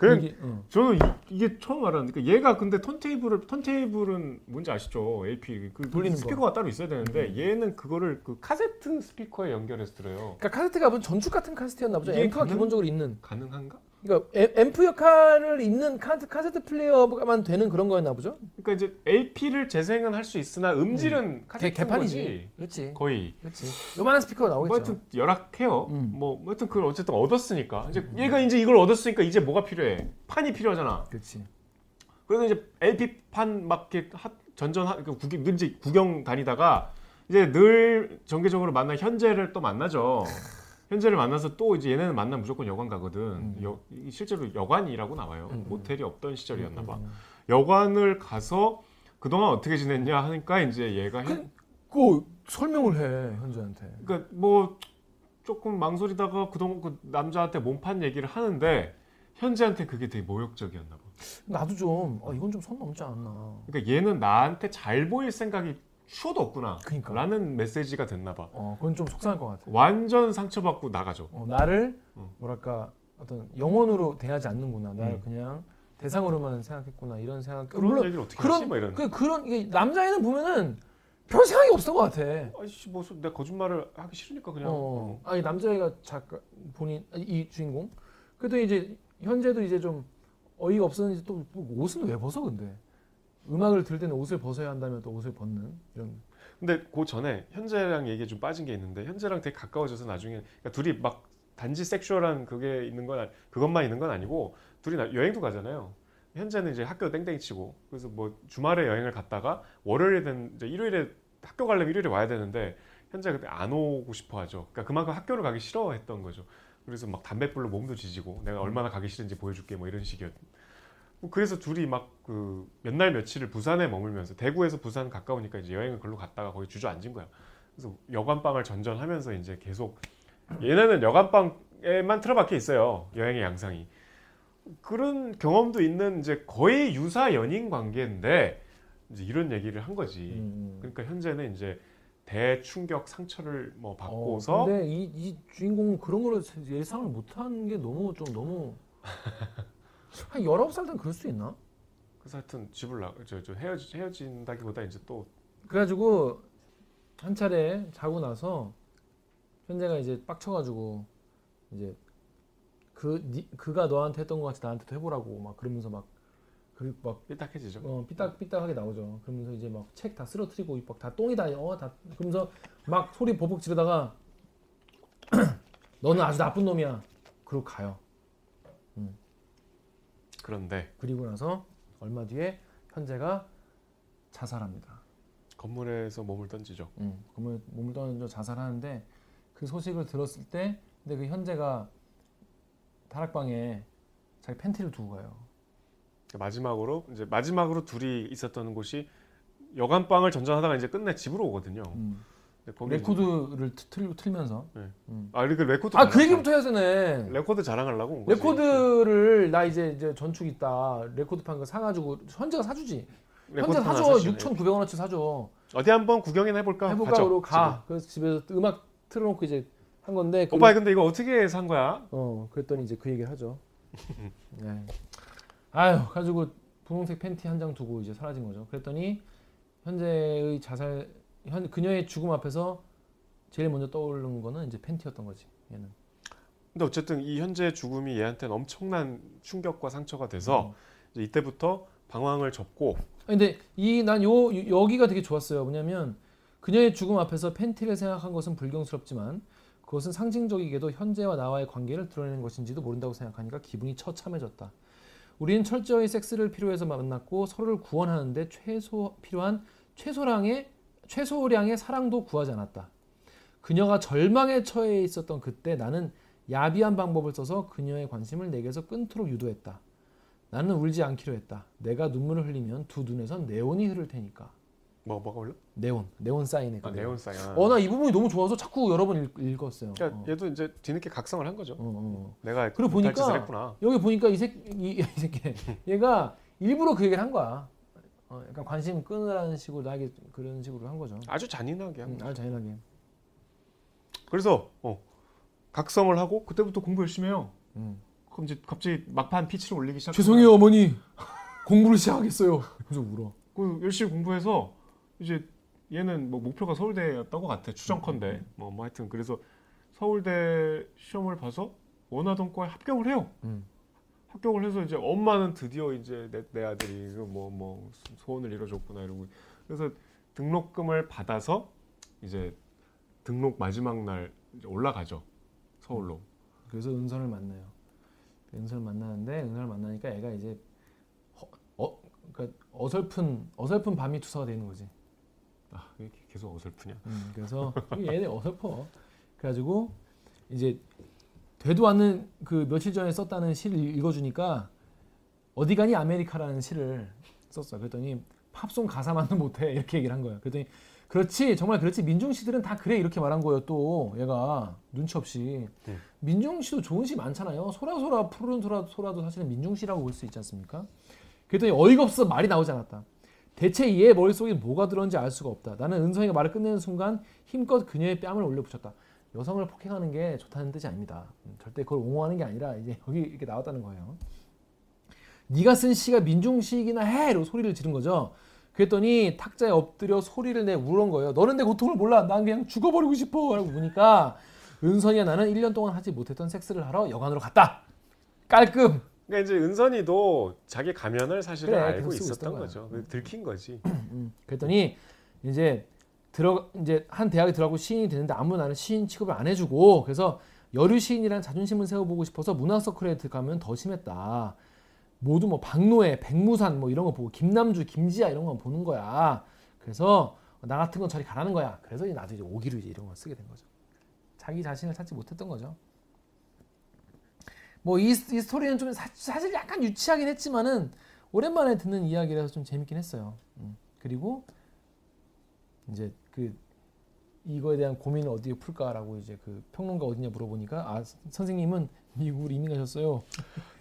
그래 결기, 어. 저는 이, 게 처음 알았는데 그러니까 얘가 근데 턴테이블을 턴테이블은 뭔지 아시죠? LP 그 돌리는 스피커가 따로 있어야 되는데 얘는 그거를 그 카세트 스피커에 연결해서 들어요. 그러니까 카세트가 무슨 전축 같은 카세트였나 보죠. 이게 앰프가 가능- 기본적으로 있는. 가능한가? 그러니까 앰- 앰프 역할을 있는 카세트, 플레이어만 되는 그런 거였나 보죠. 그러니까 이제 LP를 재생은 할 수 있으나 음질은 개, 카세트 개판이지. 그렇지. 거의. 그렇지. 요만한 스피커가 뭐 나오겠죠. 하여튼 열악해요. 음. 뭐 하여튼 그걸 어쨌든 얻었으니까 이제 얘가 이제 이걸 얻었으니까 이제 뭐가 필요해? 판이 필요하잖아. 그렇지. 그래서 이제 LP 판막 이렇게 하- 전전 하- 그 구경 늘 이제 구경 다니다가 이제 늘 정기적으로 만나 현재를 또 만나죠. 현재를 만나서 또 이제 얘네는 만나면 무조건 여관 가거든. 여, 이 실제로 여관이라고 나와요. 음, 음. 모텔이 없던 시절이었나 봐. 음. 여관을 가서 그동안 어떻게 지냈냐 하니까 이제 얘가 현, 그 설명을 해 현재한테. 그러니까 뭐 조금 망설이다가 그동안 그 남자한테 몸판 얘기를 하는데 현재한테 그게 되게 모욕적이었나 봐. 나도 좀 어, 이건 좀 선 넘지 않나. 그러니까 얘는 나한테 잘 보일 생각이 추워도 없구나. 그러니까. 라는 메시지가 됐나 봐. 어 그건 좀 속상할 것 같아. 완전 상처받고 나가죠. 어, 나를 어. 뭐랄까 어떤 영혼으로 대하지 않는구나. 나를 음. 그냥 대상으로만 생각했구나 이런 생각. 그런 물론 얘기를 어떻게 그런 하지? 뭐 이런. 그 그런 이게 남자애는 보면은 별 생각이 없을 것 같아. 아이씨 뭐 내가 거짓말을 하기 싫으니까 그냥. 어. 아니 남자애가 작가 본인 이 주인공. 그래도 이제 현재도 이제 좀 어이가 없었는지 또 뭐 옷은 왜 벗어 근데 음악을 들 때는 옷을 벗어야 한다면 또 옷을 벗는 이런. 근데 그 전에 현재랑 얘기 좀 빠진 게 있는데 현재랑 되게 가까워져서 나중에 그러니까 둘이 막 단지 섹슈얼한 그게 있는 건 아니- 그것만 있는 건 아니고 둘이 나- 여행도 가잖아요. 현재는 이제 학교 땡땡이 치고 그래서 뭐 주말에 여행을 갔다가 월요일에 된 이제 일요일에 학교 가려면 일요일에 와야 되는데 현재 그때 안 오고 싶어 하죠. 그러니까 그만큼 학교를 가기 싫어했던 거죠. 그래서 막 담배불로 몸도 지지고 내가 얼마나 가기 싫은지 보여줄게 뭐 이런 식이었. 뭐 그래서 둘이 막 그 몇 날 며칠을 부산에 머물면서 대구에서 부산 가까우니까 이제 여행을 걸로 갔다가 거기 주저앉은 거야. 그래서 여관방을 전전하면서 이제 계속 얘네는 여관방에만 틀어박혀 있어요. 여행의 양상이. 그런 경험도 있는 이제 거의 유사 연인 관계인데 이제 이런 얘기를 한 거지. 음. 그러니까 현재는 이제 대충격 상처를 뭐 어, 받고서 근데 이, 이 주인공은 그런 걸 예상을 못한 게 너무 좀 너무 한 19살 땐 그럴 수 있나? 그래서 하여튼 집을 나 저 저 헤어지 헤어진다기보다 이제 또 그래가지고 한 차례 자고 나서 현재가 이제 빡쳐가지고 이제 그 니, 그가 너한테 했던 것 같이 나한테도 해보라고 막 그러면서 막그막 삐딱해지죠. 어, 삐딱삐딱하게 나오죠. 그러면서 이제 막 책 다 쓰러뜨리고 막다 똥이다 어다 그러면서 막 소리 버벅 지르다가 너는 아주 나쁜 놈이야. 그러고 가요. 그런데 그리고 나서 얼마 뒤에 현재가 자살합니다. 건물에서 몸을 던지죠. 음, 그러면 몸을 떠나서 자살하는데 그 소식을 들었을 때 근데 그 현재가 다락방에 자기 팬티를 두고 가요. 마지막으로 이제 마지막으로 둘이 있었던 곳이 여관방을 전전하다가 이제 끝내 집으로 오거든요. 음. 거기 레코드를 트- 틀, 틀면서 네. 음. 아그 레코드 아 그 얘기부터 해야 되네. 레코드 자랑하려고. 레코드를 나 이제 이제 전축 있다. 레코드 판 거 사가지고 현재가 사주지. 현재 사줘. 사시네. 6,900원어치 사줘. 어디 한번 구경이나 해볼까? 해볼까 그러고 가. 집에. 그래서 집에서 음악 틀어놓고 이제 한 건데. 그- 오빠 근데 이거 어떻게 산 거야? 어 그랬더니 이제 그 얘기를 하죠. 네. 아유 가지고 분홍색 팬티 한 장 두고 이제 사라진 거죠. 그랬더니 현재의 자살 현 그녀의 죽음 앞에서 제일 먼저 떠오르는 거는 이제 팬티였던 거지. 얘는. 근데 어쨌든 이 현재 죽음이 얘한테는 엄청난 충격과 상처가 돼서 이제 이때부터 방황을 접고 아니, 근데 이 난 요 여기가 되게 좋았어요. 뭐냐면 그녀의 죽음 앞에서 팬티를 생각한 것은 불경스럽지만 그것은 상징적이게도 현재와 나와의 관계를 드러내는 것인지도 모른다고 생각하니까 기분이 처참해졌다. 우리는 철저히 섹스를 필요해서 만났고 서로를 구원하는데 최소 필요한 최소량의 최소량의 사랑도 구하지 않았다. 그녀가 절망에 처해 있었던 그때 나는 야비한 방법을 써서 그녀의 관심을 내게서 끊도록 유도했다. 나는 울지 않기로 했다. 내가 눈물을 흘리면 두 눈에선 네온이 흐를 테니까. 뭐 뭐가 올려? 네온, 네온 사인에. 아, 네온 사인. 어, 나 이 부분이 너무 좋아서 자꾸 여러 번 읽, 읽었어요. 그러니까 어. 얘도 이제 뒤늦게 각성을 한 거죠. 어, 어. 내가 그리고 보니까. 여기 보니까 이 새끼, 이, 이 새끼, 얘가 일부러 그 얘기를 한 거야. 어, 약간 관심 끊으라는 식으로 나에게 그런 식으로 한 거죠. 아주 잔인하게 한 음, 거. 아주 잔인하게. 그래서 어, 각성을 하고 그때부터 공부 열심히 해요. 음. 그럼 이제 갑자기 막판 피치를 올리기 시작. 죄송해요 어머니. 공부를 시작하겠어요. 그래서 울어. 그 열심히 공부해서 이제 얘는 뭐 목표가 서울대였던 것 같아. 추정컨대. 뭐, 뭐 하여튼 그래서 서울대 시험을 봐서 원하던 과에 합격을 해요. 음. 합격을 해서 이제 엄마는 드디어 이제 내, 내 아들이 뭐뭐 뭐 소원을 이뤄줬구나 이러고 그래서 등록금을 받아서 이제 등록 마지막 날 올라가죠 서울로 그래서 은선을 만나요. 은선을 만나는데 은선을 만나니까 애가 이제 허, 어, 그러니까 어설픈 어설픈 밤이 투사가 되는 거지. 아 왜 계속 어설프냐 음, 그래서 얘네 어설퍼. 그래가지고 이제 되도 않는 그 며칠 전에 썼다는 시를 읽어주니까 어디 가니 아메리카라는 시를 썼어. 그랬더니 팝송 가사만도 못해 이렇게 얘기를 한 거야. 그랬더니 그렇지 정말 그렇지 민중 시들은 다 그래 이렇게 말한 거예요. 또 얘가 눈치 없이 음. 민중 시도 좋은 시 많잖아요. 소라소라 푸른 소라 소라도 사실은 민중 시라고 볼 수 있지 않습니까? 그랬더니 어이가 없어 말이 나오지 않았다. 대체 얘 머릿속에 뭐가 들었는지 알 수가 없다. 나는 은성이가 말을 끝내는 순간 힘껏 그녀의 뺨을 올려붙였다. 여성을 폭행하는 게 좋다는 뜻이 아닙니다. 음, 절대 그걸 옹호하는 게 아니라 이제 여기 이렇게 나왔다는 거예요. 네가 쓴 시가 민중시이기나 해! 이러고 소리를 지른 거죠. 그랬더니 탁자에 엎드려 소리를 내 울은 거예요. 너는 내 고통을 몰라. 난 그냥 죽어버리고 싶어. 라고 우니까 은선이와 나는 1년 동안 하지 못했던 섹스를 하러 여관으로 갔다. 깔끔. 그러니까 이제 은선이도 자기 가면을 사실은 그래, 알고 있었던 거야. 거죠 그 들킨 거지 음, 그랬더니 이제 들어 이제 한 대학에 들어가고 시인이 되는데 아무 나는 시인 취급을 안 해주고 그래서 여류 시인이라는 자존심을 세워보고 싶어서 문화 서클에 들어가면 더 심했다. 모두 뭐 박노해, 백무산 뭐 이런 거 보고 김남주, 김지아 이런 거 보는 거야. 그래서 나 같은 건 저리 가라는 거야. 그래서 나도 이제 오기로 이제 이런 걸 쓰게 된 거죠. 자기 자신을 찾지 못했던 거죠. 뭐이 스토리는 좀 사, 사실 약간 유치하긴 했지만은 오랜만에 듣는 이야기라서 좀 재밌긴 했어요. 음. 그리고 이제 그 이거에 대한 고민을 어디에 풀까라고 이제 그 평론가 어디냐 물어보니까 아 선생님은 미국으로 이민 가셨어요.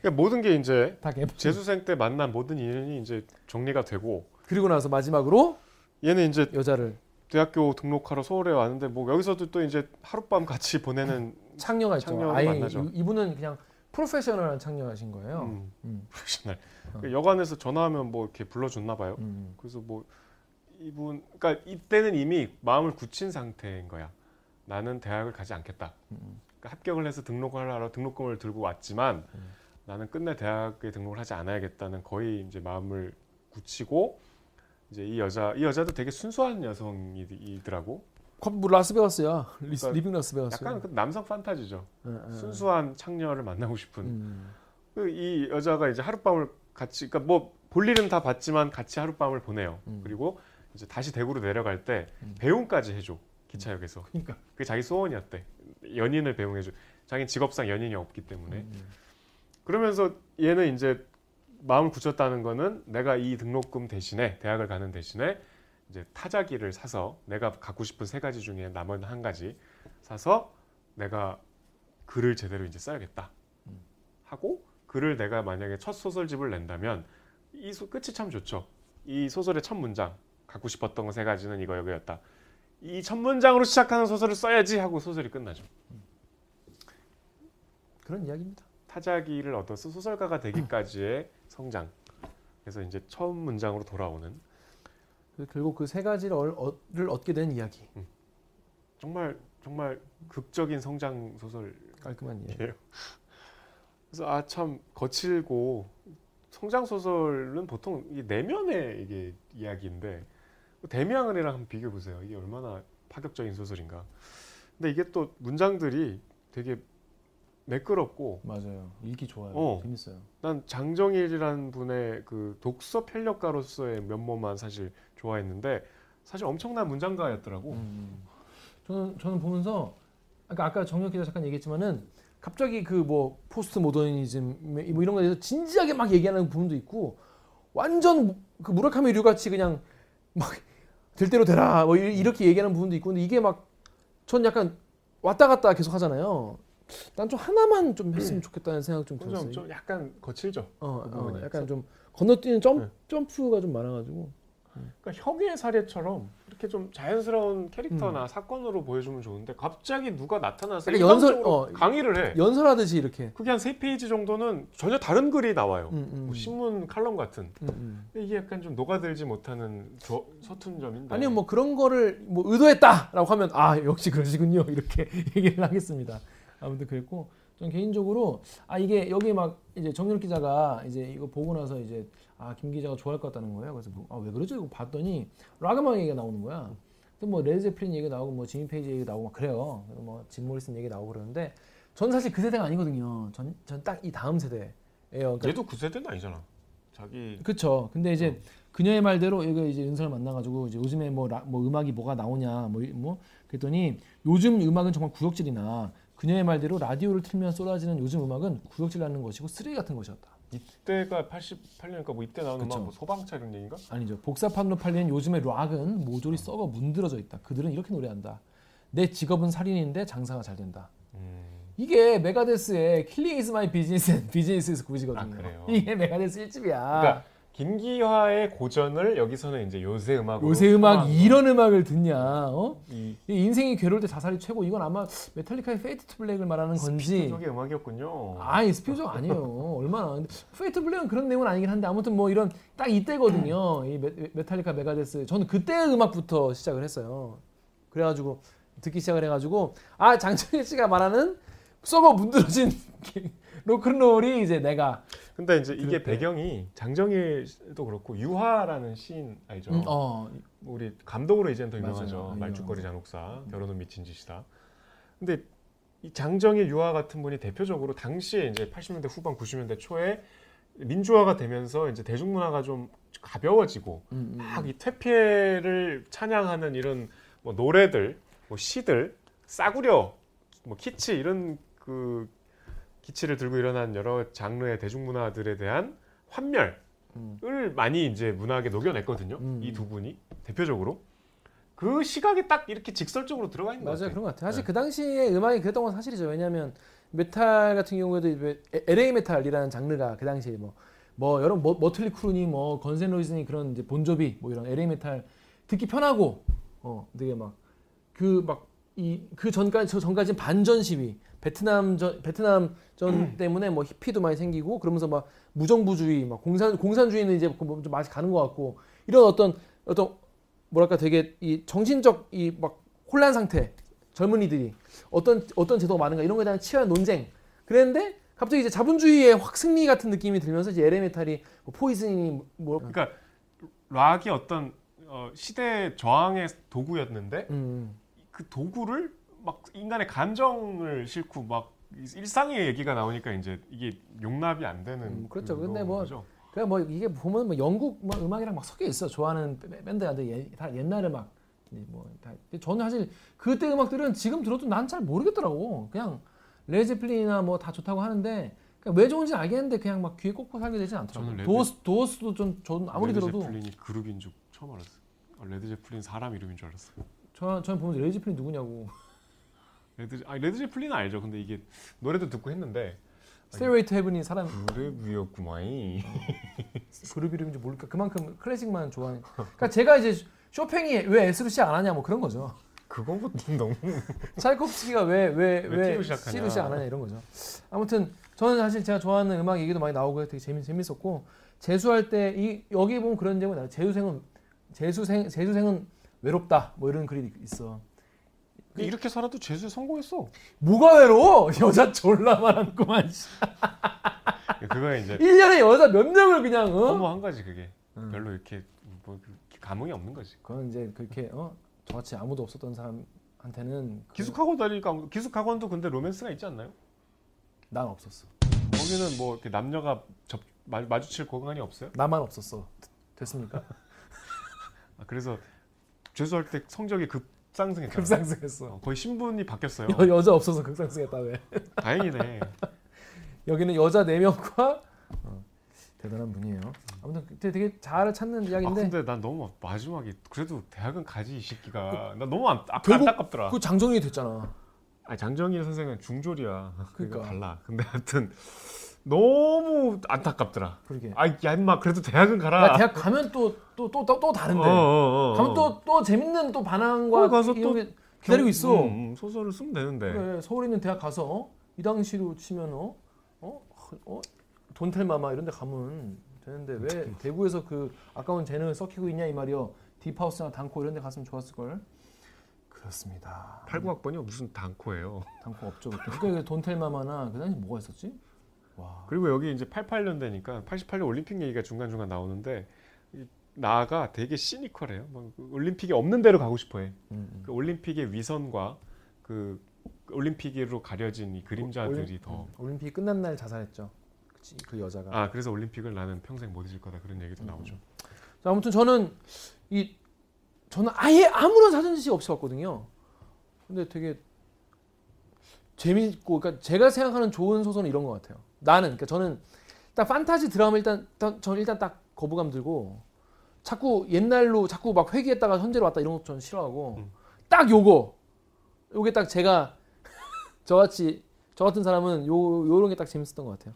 그러니까 모든 게 이제 다 개. 재수생 때 만난 모든 인연이 이제 정리가 되고 그리고 나서 마지막으로 얘는 이제 여자를 대학교 등록하러 서울에 왔는데 뭐 여기서도 또 이제 하룻밤 같이 보내는 창녀가 있죠. 아예 만나죠. 이- 이분은 그냥 프로페셔널한 창녀하신 거예요. 음, 음. 프로페셔널. 어. 그 여관에서 전화하면 뭐 이렇게 불러줬나 봐요. 음. 그래서 뭐 이분 그러니까 이때는 이미 마음을 굳힌 상태인 거야. 나는 대학을 가지 않겠다. 음. 그러니까 합격을 해서 등록을 하러 등록금을 들고 왔지만 음. 나는 끝내 대학에 등록을 하지 않아야겠다는 거의 이제 마음을 굳히고 이제 이 여자 이 여자도 되게 순수한 여성이더라고. 컵뭐 라스베가스야. 리, 그러니까 Leaving Las Vegas. 약간 그 남성 판타지죠. 예, 예. 순수한 창녀를 만나고 싶은 음. 그이 여자가 이제 하룻밤을 같이 그러니까 뭐 볼일은 다 봤지만 같이 하룻밤을 보내요. 음. 그리고 이제 다시 대구로 내려갈 때 음. 배웅까지 해줘 기차역에서. 그러니까. 그게 자기 소원이었대. 연인을 배웅해줘. 자기 직업상 연인이 없기 때문에. 음. 그러면서 얘는 이제 마음을 굳혔다는 거는 내가 이 등록금 대신에 대학을 가는 대신에 이제 타자기를 사서 내가 갖고 싶은 세 가지 중에 남은 한 가지 사서 내가 글을 제대로 이제 써야겠다 음. 하고 글을 내가 만약에 첫 소설집을 낸다면 이 소, 끝이 참 좋죠. 이 소설의 첫 문장 갖고 싶었던 거세 가지는 이거 여기였다. 이 첫 문장으로 시작하는 소설을 써야지 하고 소설이 끝나죠. 그런 이야기입니다. 타자기를 얻어서 소설가가 되기까지의 성장. 그래서 이제 처음 문장으로 돌아오는 결국 그 세 가지를 얻- 얻게 된 이야기. 정말 정말 극적인 성장 소설이에요. 깔끔한 이야기. 그래서 아 참 거칠고 성장 소설은 보통 이 내면의 이게 이야기인데 대미양은이랑 한번 비교해 보세요. 이게 얼마나 파격적인 소설인가. 근데 이게 또 문장들이 되게 매끄럽고 맞아요. 읽기 좋아요. 어. 재밌어요. 난 장정일이라는 분의 그 독서 편력가로서의 면모만 사실 좋아했는데 사실 엄청난 문장가였더라고. 음. 저는 저는 보면서 아까 아까 정혁 기자 잠깐 얘기했지만은 갑자기 그 뭐 포스트 모더니즘 뭐 이런 거에 대해서 진지하게 막 얘기하는 부분도 있고 완전 그 무라카미 류 같이 그냥 막 될 대로 되라 뭐 이- 이렇게 얘기하는 부분도 있고 근데 이게 막 전 약간 왔다 갔다 계속 하잖아요. 난 좀 하나만 좀 했으면 좋겠다는 생각 좀 들었어요. 좀, 좀 약간 거칠죠. 어, 그 어, 부분이 약간 좀 건너뛰는 점, 네. 점프가 좀 많아가지고 그러니까 형의 사례처럼 이렇게 좀 자연스러운 캐릭터나 사건으로 보여주면 좋은데 갑자기 누가 나타나서 약간 연설- 어, 강의를 해. 연설하듯이 이렇게. 그게 한 세 페이지 정도는 전혀 다른 글이 나와요. 음, 음, 뭐 신문 칼럼 같은. 음, 음. 이게 약간 좀 녹아들지 못하는 저, 서툰 점인데. 아니면 뭐 그런 거를 뭐 의도했다라고 하면 아 역시 그러시군요 이렇게 얘기를 하겠습니다. 아무튼 그랬고 전 개인적으로 아 이게 여기 막 이제 정윤 기자가 이제 이거 보고 나서 이제 아 김 기자가 좋아할 것 같다는 거예요. 그래서 아왜 그러죠? 이거 봤더니 락음악 얘기가 나오는 거야. 또뭐 레드제플린 얘기 나오고 뭐 지미 페이지 얘기 나오고 막 그래요. 뭐짐 모리슨 얘기 나오고 그러는데 전 사실 그 세대가 아니거든요. 전 전 딱 이 다음 세대예요. 그러니까 얘도 9세대는 아니잖아. 자기 그쵸. 근데 이제 그녀의 말대로 이거 이제 은서를 만나가지고 이제 요즘에 뭐, 라- 뭐 음악이 뭐가 나오냐 뭐, 이- 뭐 그랬더니 요즘 음악은 정말 구역질이나 그녀의 말대로 라디오를 틀면 쏟아지는 요즘 음악은 구역질 나는 것이고 쓰레기 같은 것이었다. 이때가 88년이니까 뭐 이때 나오는 뭐 소방차 이런 얘기인가? 아니죠. 복사판으로 팔리는 요즘의 락은 모조리 썩어 문드러져 있다. 그들은 이렇게 노래한다. 내 직업은 살인인데 장사가 잘 된다. 음. 이게 메가데스의 Killing is my business and business is good이거든요. 아, 그래요? 이게 메가데스 1집이야. 그러니까 김기화의 고전을 여기서는 이제 요새 음악으로 요새 음악 이런 음악을 듣냐? 어? 이이 인생이 괴로울 때 자살이 최고 이건 아마 메탈리카의 Fade to Black을 말하는 건지 쪽의 음악이었군요. 아니 스피드가 아니에요 얼마나 근데 Fade Black은 그런 내용은 아니긴 한데 아무튼 뭐 이런 딱 이때거든요 이 메, 메탈리카 메가데스 저는 그때 음악부터 시작을 했어요 그래가지고 듣기 시작을 해가지고 아 장정일 씨가 말하는 썩어 문드러진 로큰롤이 이제 내가 근데 이제 이게. 배경이 장정일도 그렇고 유화라는 시인 알죠? 음, 어 우리 감독으로 이제는 더 맞아요. 유명하죠. 아, 말죽거리. 잔혹사, 결혼은 미친 짓이다. 근데 이 장정일 유화 같은 분이 대표적으로 당시에 이제 80년대 후반 90년대 초에 민주화가 되면서 이제 대중문화가 좀 가벼워지고 음, 음. 막이 퇴폐를 찬양하는 이런 뭐 노래들, 뭐 시들, 싸구려, 뭐 키치 이런 그 기치를 들고 일어난 여러 장르의 대중문화들에 대한 환멸을 음. 많이 이제 문학에 녹여냈거든요. 음. 이두 분이 대표적으로 그 시각에 딱 이렇게 직설적으로 들어가 있는 것 맞아요 같아요. 그런 것 같아요. 사실 네. 그 당시에 음악이 그랬던 건 사실이죠. 왜냐하면 메탈 같은 경우에도 왜 LA 메탈이라는 장르가 그 당시에 뭐, 뭐 여러 뭐, Mötley Crüe니 뭐 Guns N' Roses니 그런 이제 본조비 뭐 이런 LA 메탈 듣기 편하고 어 되게 막 그 막 이 그 전까지 저 전까지 반전 시위 베트남 전 베트남 전 때문에 뭐 히피도 많이 생기고 그러면서 막 무정부주의 막 공산 공산주의는 이제 좀 맛이 가는 것 같고 이런 어떤 어떤 뭐랄까 되게 이 정신적 이 막 혼란 상태 젊은이들이 어떤 어떤 제도가 많은가 이런 거에 대한 치열한 논쟁. 그랬는데 갑자기 이제 자본주의의 확 승리 같은 느낌이 들면서 이제 에레메탈이 뭐 포이즌이 뭐 그러니까 락이 어떤 어, 시대 저항의 도구였는데 음, 그 도구를 막 인간의 감정을 싣고 막 일상의 얘기가 나오니까 이제 이게 용납이 안 되는 음, 그렇죠. 그런 근데 뭐 거죠. 그냥 뭐 이게 보면 뭐 영국 뭐 음악이랑 막 섞여 있어 좋아하는 밴- 밴드가 근데 예- 다 옛날에 막 뭐다 저는 사실 그때 음악들은 지금 들어도 난 잘 모르겠더라고 그냥 레제플린이나 뭐 다 좋다고 하는데 왜 좋은지 알겠는데 그냥 막 귀에 꽂고 살게 되지 않더라고 레드- 도어스 도어스도 좀 저는 아무리 레드 들어도 제플린이 그룹인 줄 처음 알았어요. 어, 레드 제플린 사람 이름인 줄 알았어요. 저 저는 보면서 레제플린 누구냐고 레드 아 레드 제플린은 알죠. 근데 이게 노래도 듣고 했는데 Stairway to Heaven이 사람 그룹이었구만. 그룹 이름인지 모르니까 그만큼 클래식만 좋아하는 그러니까 제가 이제 쇼팽이 왜 S로 시작 안 하냐 뭐 그런 거죠 그거부터 너무 차이코프스키가 왜 왜왜왜 T로 시작하냐. C로 시작 안 하냐 이런 거죠. 아무튼 저는 사실 제가 좋아하는 음악 얘기도 많이 나오고 되게 재밌 재밌었고 재수할 때 이 여기 보면 그런 제목이 나요. 재수생은 재수생 재수생은 외롭다 뭐 이런 글이 있어. 이렇게 살아도 재수에 성공했어. 뭐가 외로워? 여자 졸라 많았구만. 씨. 그거 이제 1년에 여자 몇 명을 그냥 어? 너무 한 가지 그게 음. 별로 이렇게 뭐 감흥이 없는 거지. 그건 이제 그렇게 어 저같이 아무도 없었던 사람한테는 그- 기숙학원 다니니까 아무- 기숙학원도 근데 로맨스가 있지 않나요? 난 없었어. 거기는 뭐 이렇게 남녀가 접, 마, 마주칠 공간이 없어요? 나만 없었어. 됐습니까? 아, 그래서 재수할 때 성적이 급 상승했잖아. 급상승했어. 어, 거의 신분이 바뀌었어요. 여, 여자 없어서 급상승했다 왜? 다행이네. 여기는 여자 4명과 어, 대단한 분이에요. 아무튼 그때 되게 잘 찾는 아, 이야기인데 근데 난 너무 마지막에 그래도 대학은 가지 이 새끼가 나 너무 안, 아, 결국 안타깝더라. 그 장정이 됐잖아. 아니, 장정일 선생은 중졸이야. 그러니까 달라. 근데 하여튼 너무 안타깝더라. 그러게. 아, 야 임마 그래도 대학은 가라. 나 대학 가면 또 또 또 또 다른데. 어, 어, 어, 가면 어. 또또 재밌는 또 반항과 가서 또게 기다리고 있어. 음, 음, 소설을 쓰면 되는데. 그래 서울에 있는 대학 가서 어? 이 당시로 치면 어? 어? 어? 돈텔마마 이런 데 가면 되는데 왜 대구에서 그 아까운 재능을 썩히고 있냐 이 말이여. 딥하우스나 단코 이런 데 갔으면 좋았을 걸. 그렇습니다. 89학번이 무슨 단코예요. 단코 없죠. 그러니까 돈텔마마나 그 당시 뭐가 있었지? 와. 그리고 여기 이제 88년 되니까 88년 올림픽 얘기가 중간중간 나오는데 이 나가 되게 시니컬해요. 뭐그 올림픽이 없는 데로 가고 싶어해. 음, 음. 그 올림픽의 위선과 그 올림픽으로 가려진 이 그림자들이 올림- 더. 음, 올림픽 끝난 날 자살했죠. 그치, 그 여자가. 아 그래서 올림픽을 나는 평생 못 잊을 거다 그런 얘기도 나오죠. 자, 아무튼 저는 이 저는 아예 아무런 사전 지식 없이 봤거든요. 근데 되게 재밌고, 그러니까 제가 생각하는 좋은 소설은 이런 것 같아요. 나는, 그러니까 저는 딱 판타지 드라마 일단, 일단 저는 일단 딱 거부감 들고 자꾸 옛날로 자꾸 막 회귀했다가 현재로 왔다 이런 거 저는 싫어하고 음. 딱 요거, 요게 딱 제가 저같이 저 같은 사람은 요 요런 게 딱 재밌었던 것 같아요.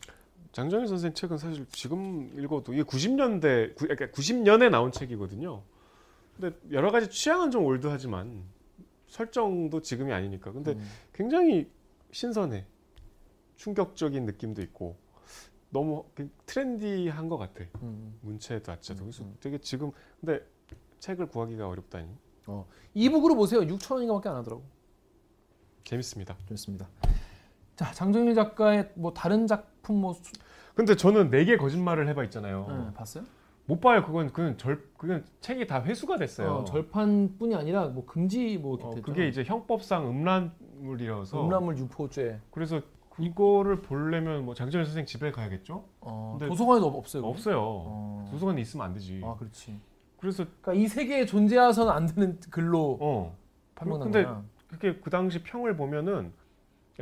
장정일 선생 책은 사실 지금 읽어도 이게 90년대 구, 그러니까 90년에 나온 책이거든요. 근데 여러 가지 취향은 좀 올드하지만 설정도 지금이 아니니까. 근데 음. 굉장히 신선해. 충격적인 느낌도 있고 너무 그 트렌디한 것 같아. 음. 문체 자체도. 그래서 음. 되게 지금 근데 책을 구하기가 어렵다니 이북으로 보세요. 6천 원인가밖에 안 하더라고. 재밌습니다. 좋습니다. 자 장정일 작가의 뭐 다른 작품 뭐 수... 근데 저는 네 개 거짓말을 해봐 있잖아요. 네, 봤어요? 못 봐요. 그건 그건 절 그건 책이 다 회수가 됐어요. 어, 절판뿐이 아니라 뭐 금지 뭐 이렇게 어, 됐죠. 그게 이제 형법상 음란물이라서 음란물 유포죄. 그래서 이거를 보려면 뭐 장정일 선생 집에 가야겠죠? 어, 근데 도서관에도 없- 없어요. 없어요. 어. 도서관에 있으면 안 되지. 아 그렇지. 그래서 그러니까 이 세계에 존재해서는 안 되는 글로 어 판명난 근데 거야. 그게 그 당시 평을 보면은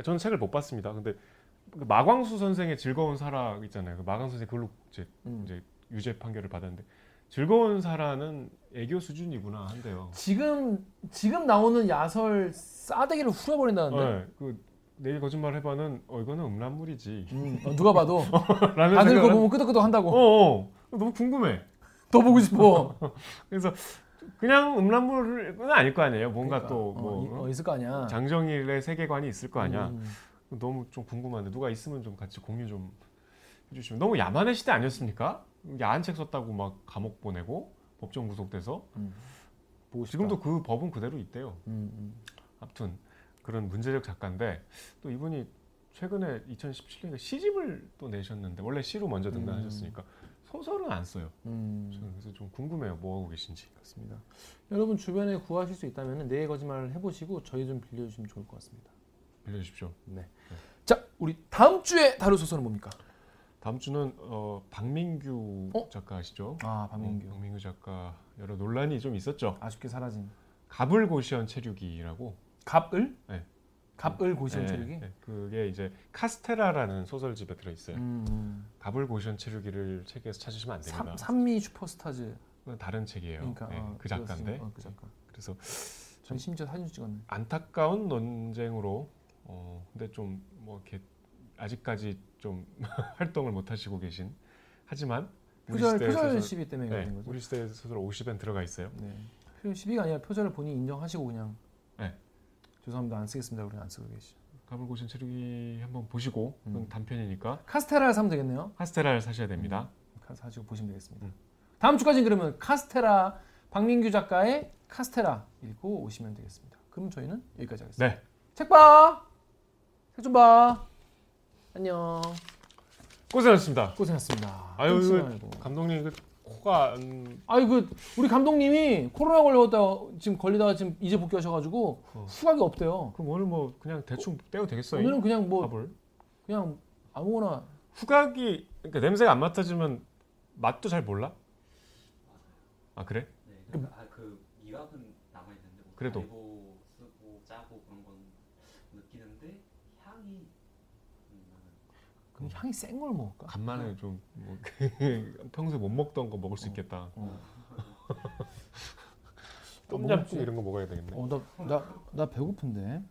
저는 책을 못 봤습니다. 근데 그 마광수 선생의 즐거운 살아 있잖아요. 그 마광수 선생 그걸로 이제, 음. 이제 유죄 판결을 받았는데 즐거운 살아는 애교 수준이구나 한대요. 지금 지금 나오는 야설 싸대기를 후려버린다는데. 네, 그 내일 거짓말 해봐는 어 이거는 음란물이지. 음, 어, 누가 봐도 라는 그거 생각은- 보면 끄덕끄덕 한다고. 어, 어 너무 궁금해. 더 보고 싶어. 그래서 그냥 음란물은 아닐 거 아니에요. 뭔가 그러니까, 또뭐 어, 이- 어, 있을 거 아니야. 장정일의 세계관이 있을 거 아니야. 음. 너무 좀 궁금한데 누가 있으면 좀 같이 공유 좀 해주시면 너무 야만의 시대 아니었습니까? 야한 책 썼다고 막 감옥 보내고 법정 구속돼서 음. 지금도 그 법은 그대로 있대요. 음, 음. 아무튼 그런 문제적 작가인데 또 이분이 최근에 2017년에 시집을 또 내셨는데 원래 시로 먼저 등단하셨으니까 소설은 안 써요. 음. 저는 그래서 좀 궁금해요. 뭐 하고 계신지. 그렇습니다. 여러분 주변에 구하실 수 있다면 내 거짓말을 해보시고 저희 좀 빌려주시면 좋을 것 같습니다. 빌려주십시오. 네. 자, 우리 다음 주에 다룰 소설은 뭡니까? 다음 주는 어, 박민규 어? 작가 아시죠? 아, 박민규. 어, 박민규 작가 여러 논란이 좀 있었죠. 아쉽게 사라진 가불고시원 체류기라고 갑을? 네. 갑을 고시원 네, 체력이? 네. 그게 이제 카스테라라는 소설집에 들어 있어요. 음, 음. 가불고시원 체류기를 책에서 찾으시면 안 됩니다. 삼, 삼미 슈퍼스타즈. 다른 책이에요. 그러니까 네, 어, 그 작가인데. 어, 그 작가. 그래서 전 심지어 사진 찍었네. 안타까운 논쟁으로 어 근데 좀 뭐 이렇게 아직까지 좀 활동을 못 하시고 계신 하지만 표절 표절 시비 때문에 네, 그런 거죠. 우리 시대 소설 50엔 들어가 있어요. 네. 시비가 아니라 표절을 본인 인정하시고 그냥. 네. 죄송합니다. 안 쓰겠습니다. 우리 안 쓰고 계시죠. 가불고시원 체류기 한번 보시고 그건 음. 단편이니까 카스테라를 사면 되겠네요. 카스테라를 사셔야 됩니다. 카- 사시고 보시면 되겠습니다. 음. 다음 주까지는 그러면 카스테라 박민규 작가의 카스테라 읽고 오시면 되겠습니다. 그럼 저희는 여기까지 하겠습니다. 네. 책 봐. 책 좀 봐. 안녕. 고생하셨습니다. 고생했습니다. 아유, 이거. 감독님 그 코가 안 아유 그 우리 감독님이 코로나 걸렸다가 지금 걸리다가 지금 이제 복귀하셔가지고 어. 후각이 없대요. 그럼 오늘 뭐 그냥 대충 떼도 되겠어요? 오늘은 그냥 뭐 밥을 그냥 아무거나 후각이 그러니까 냄새가 안 맡아지면 맛도 잘 몰라? 아 그래? 네, 그러니까 아, 그 미각은 남아 있는데 뭐 그래도. 달고 쓰고 짜고 그런 건 느끼는데 향이 음, 나는 그럼 향이 센 걸 먹을까? 간만에 좀 뭐, 평소에 못 먹던 거 먹을 수 있겠다. 어. 똠얌꿍 이런 거 먹어야 되겠네. 어 나 나 나 배고픈데.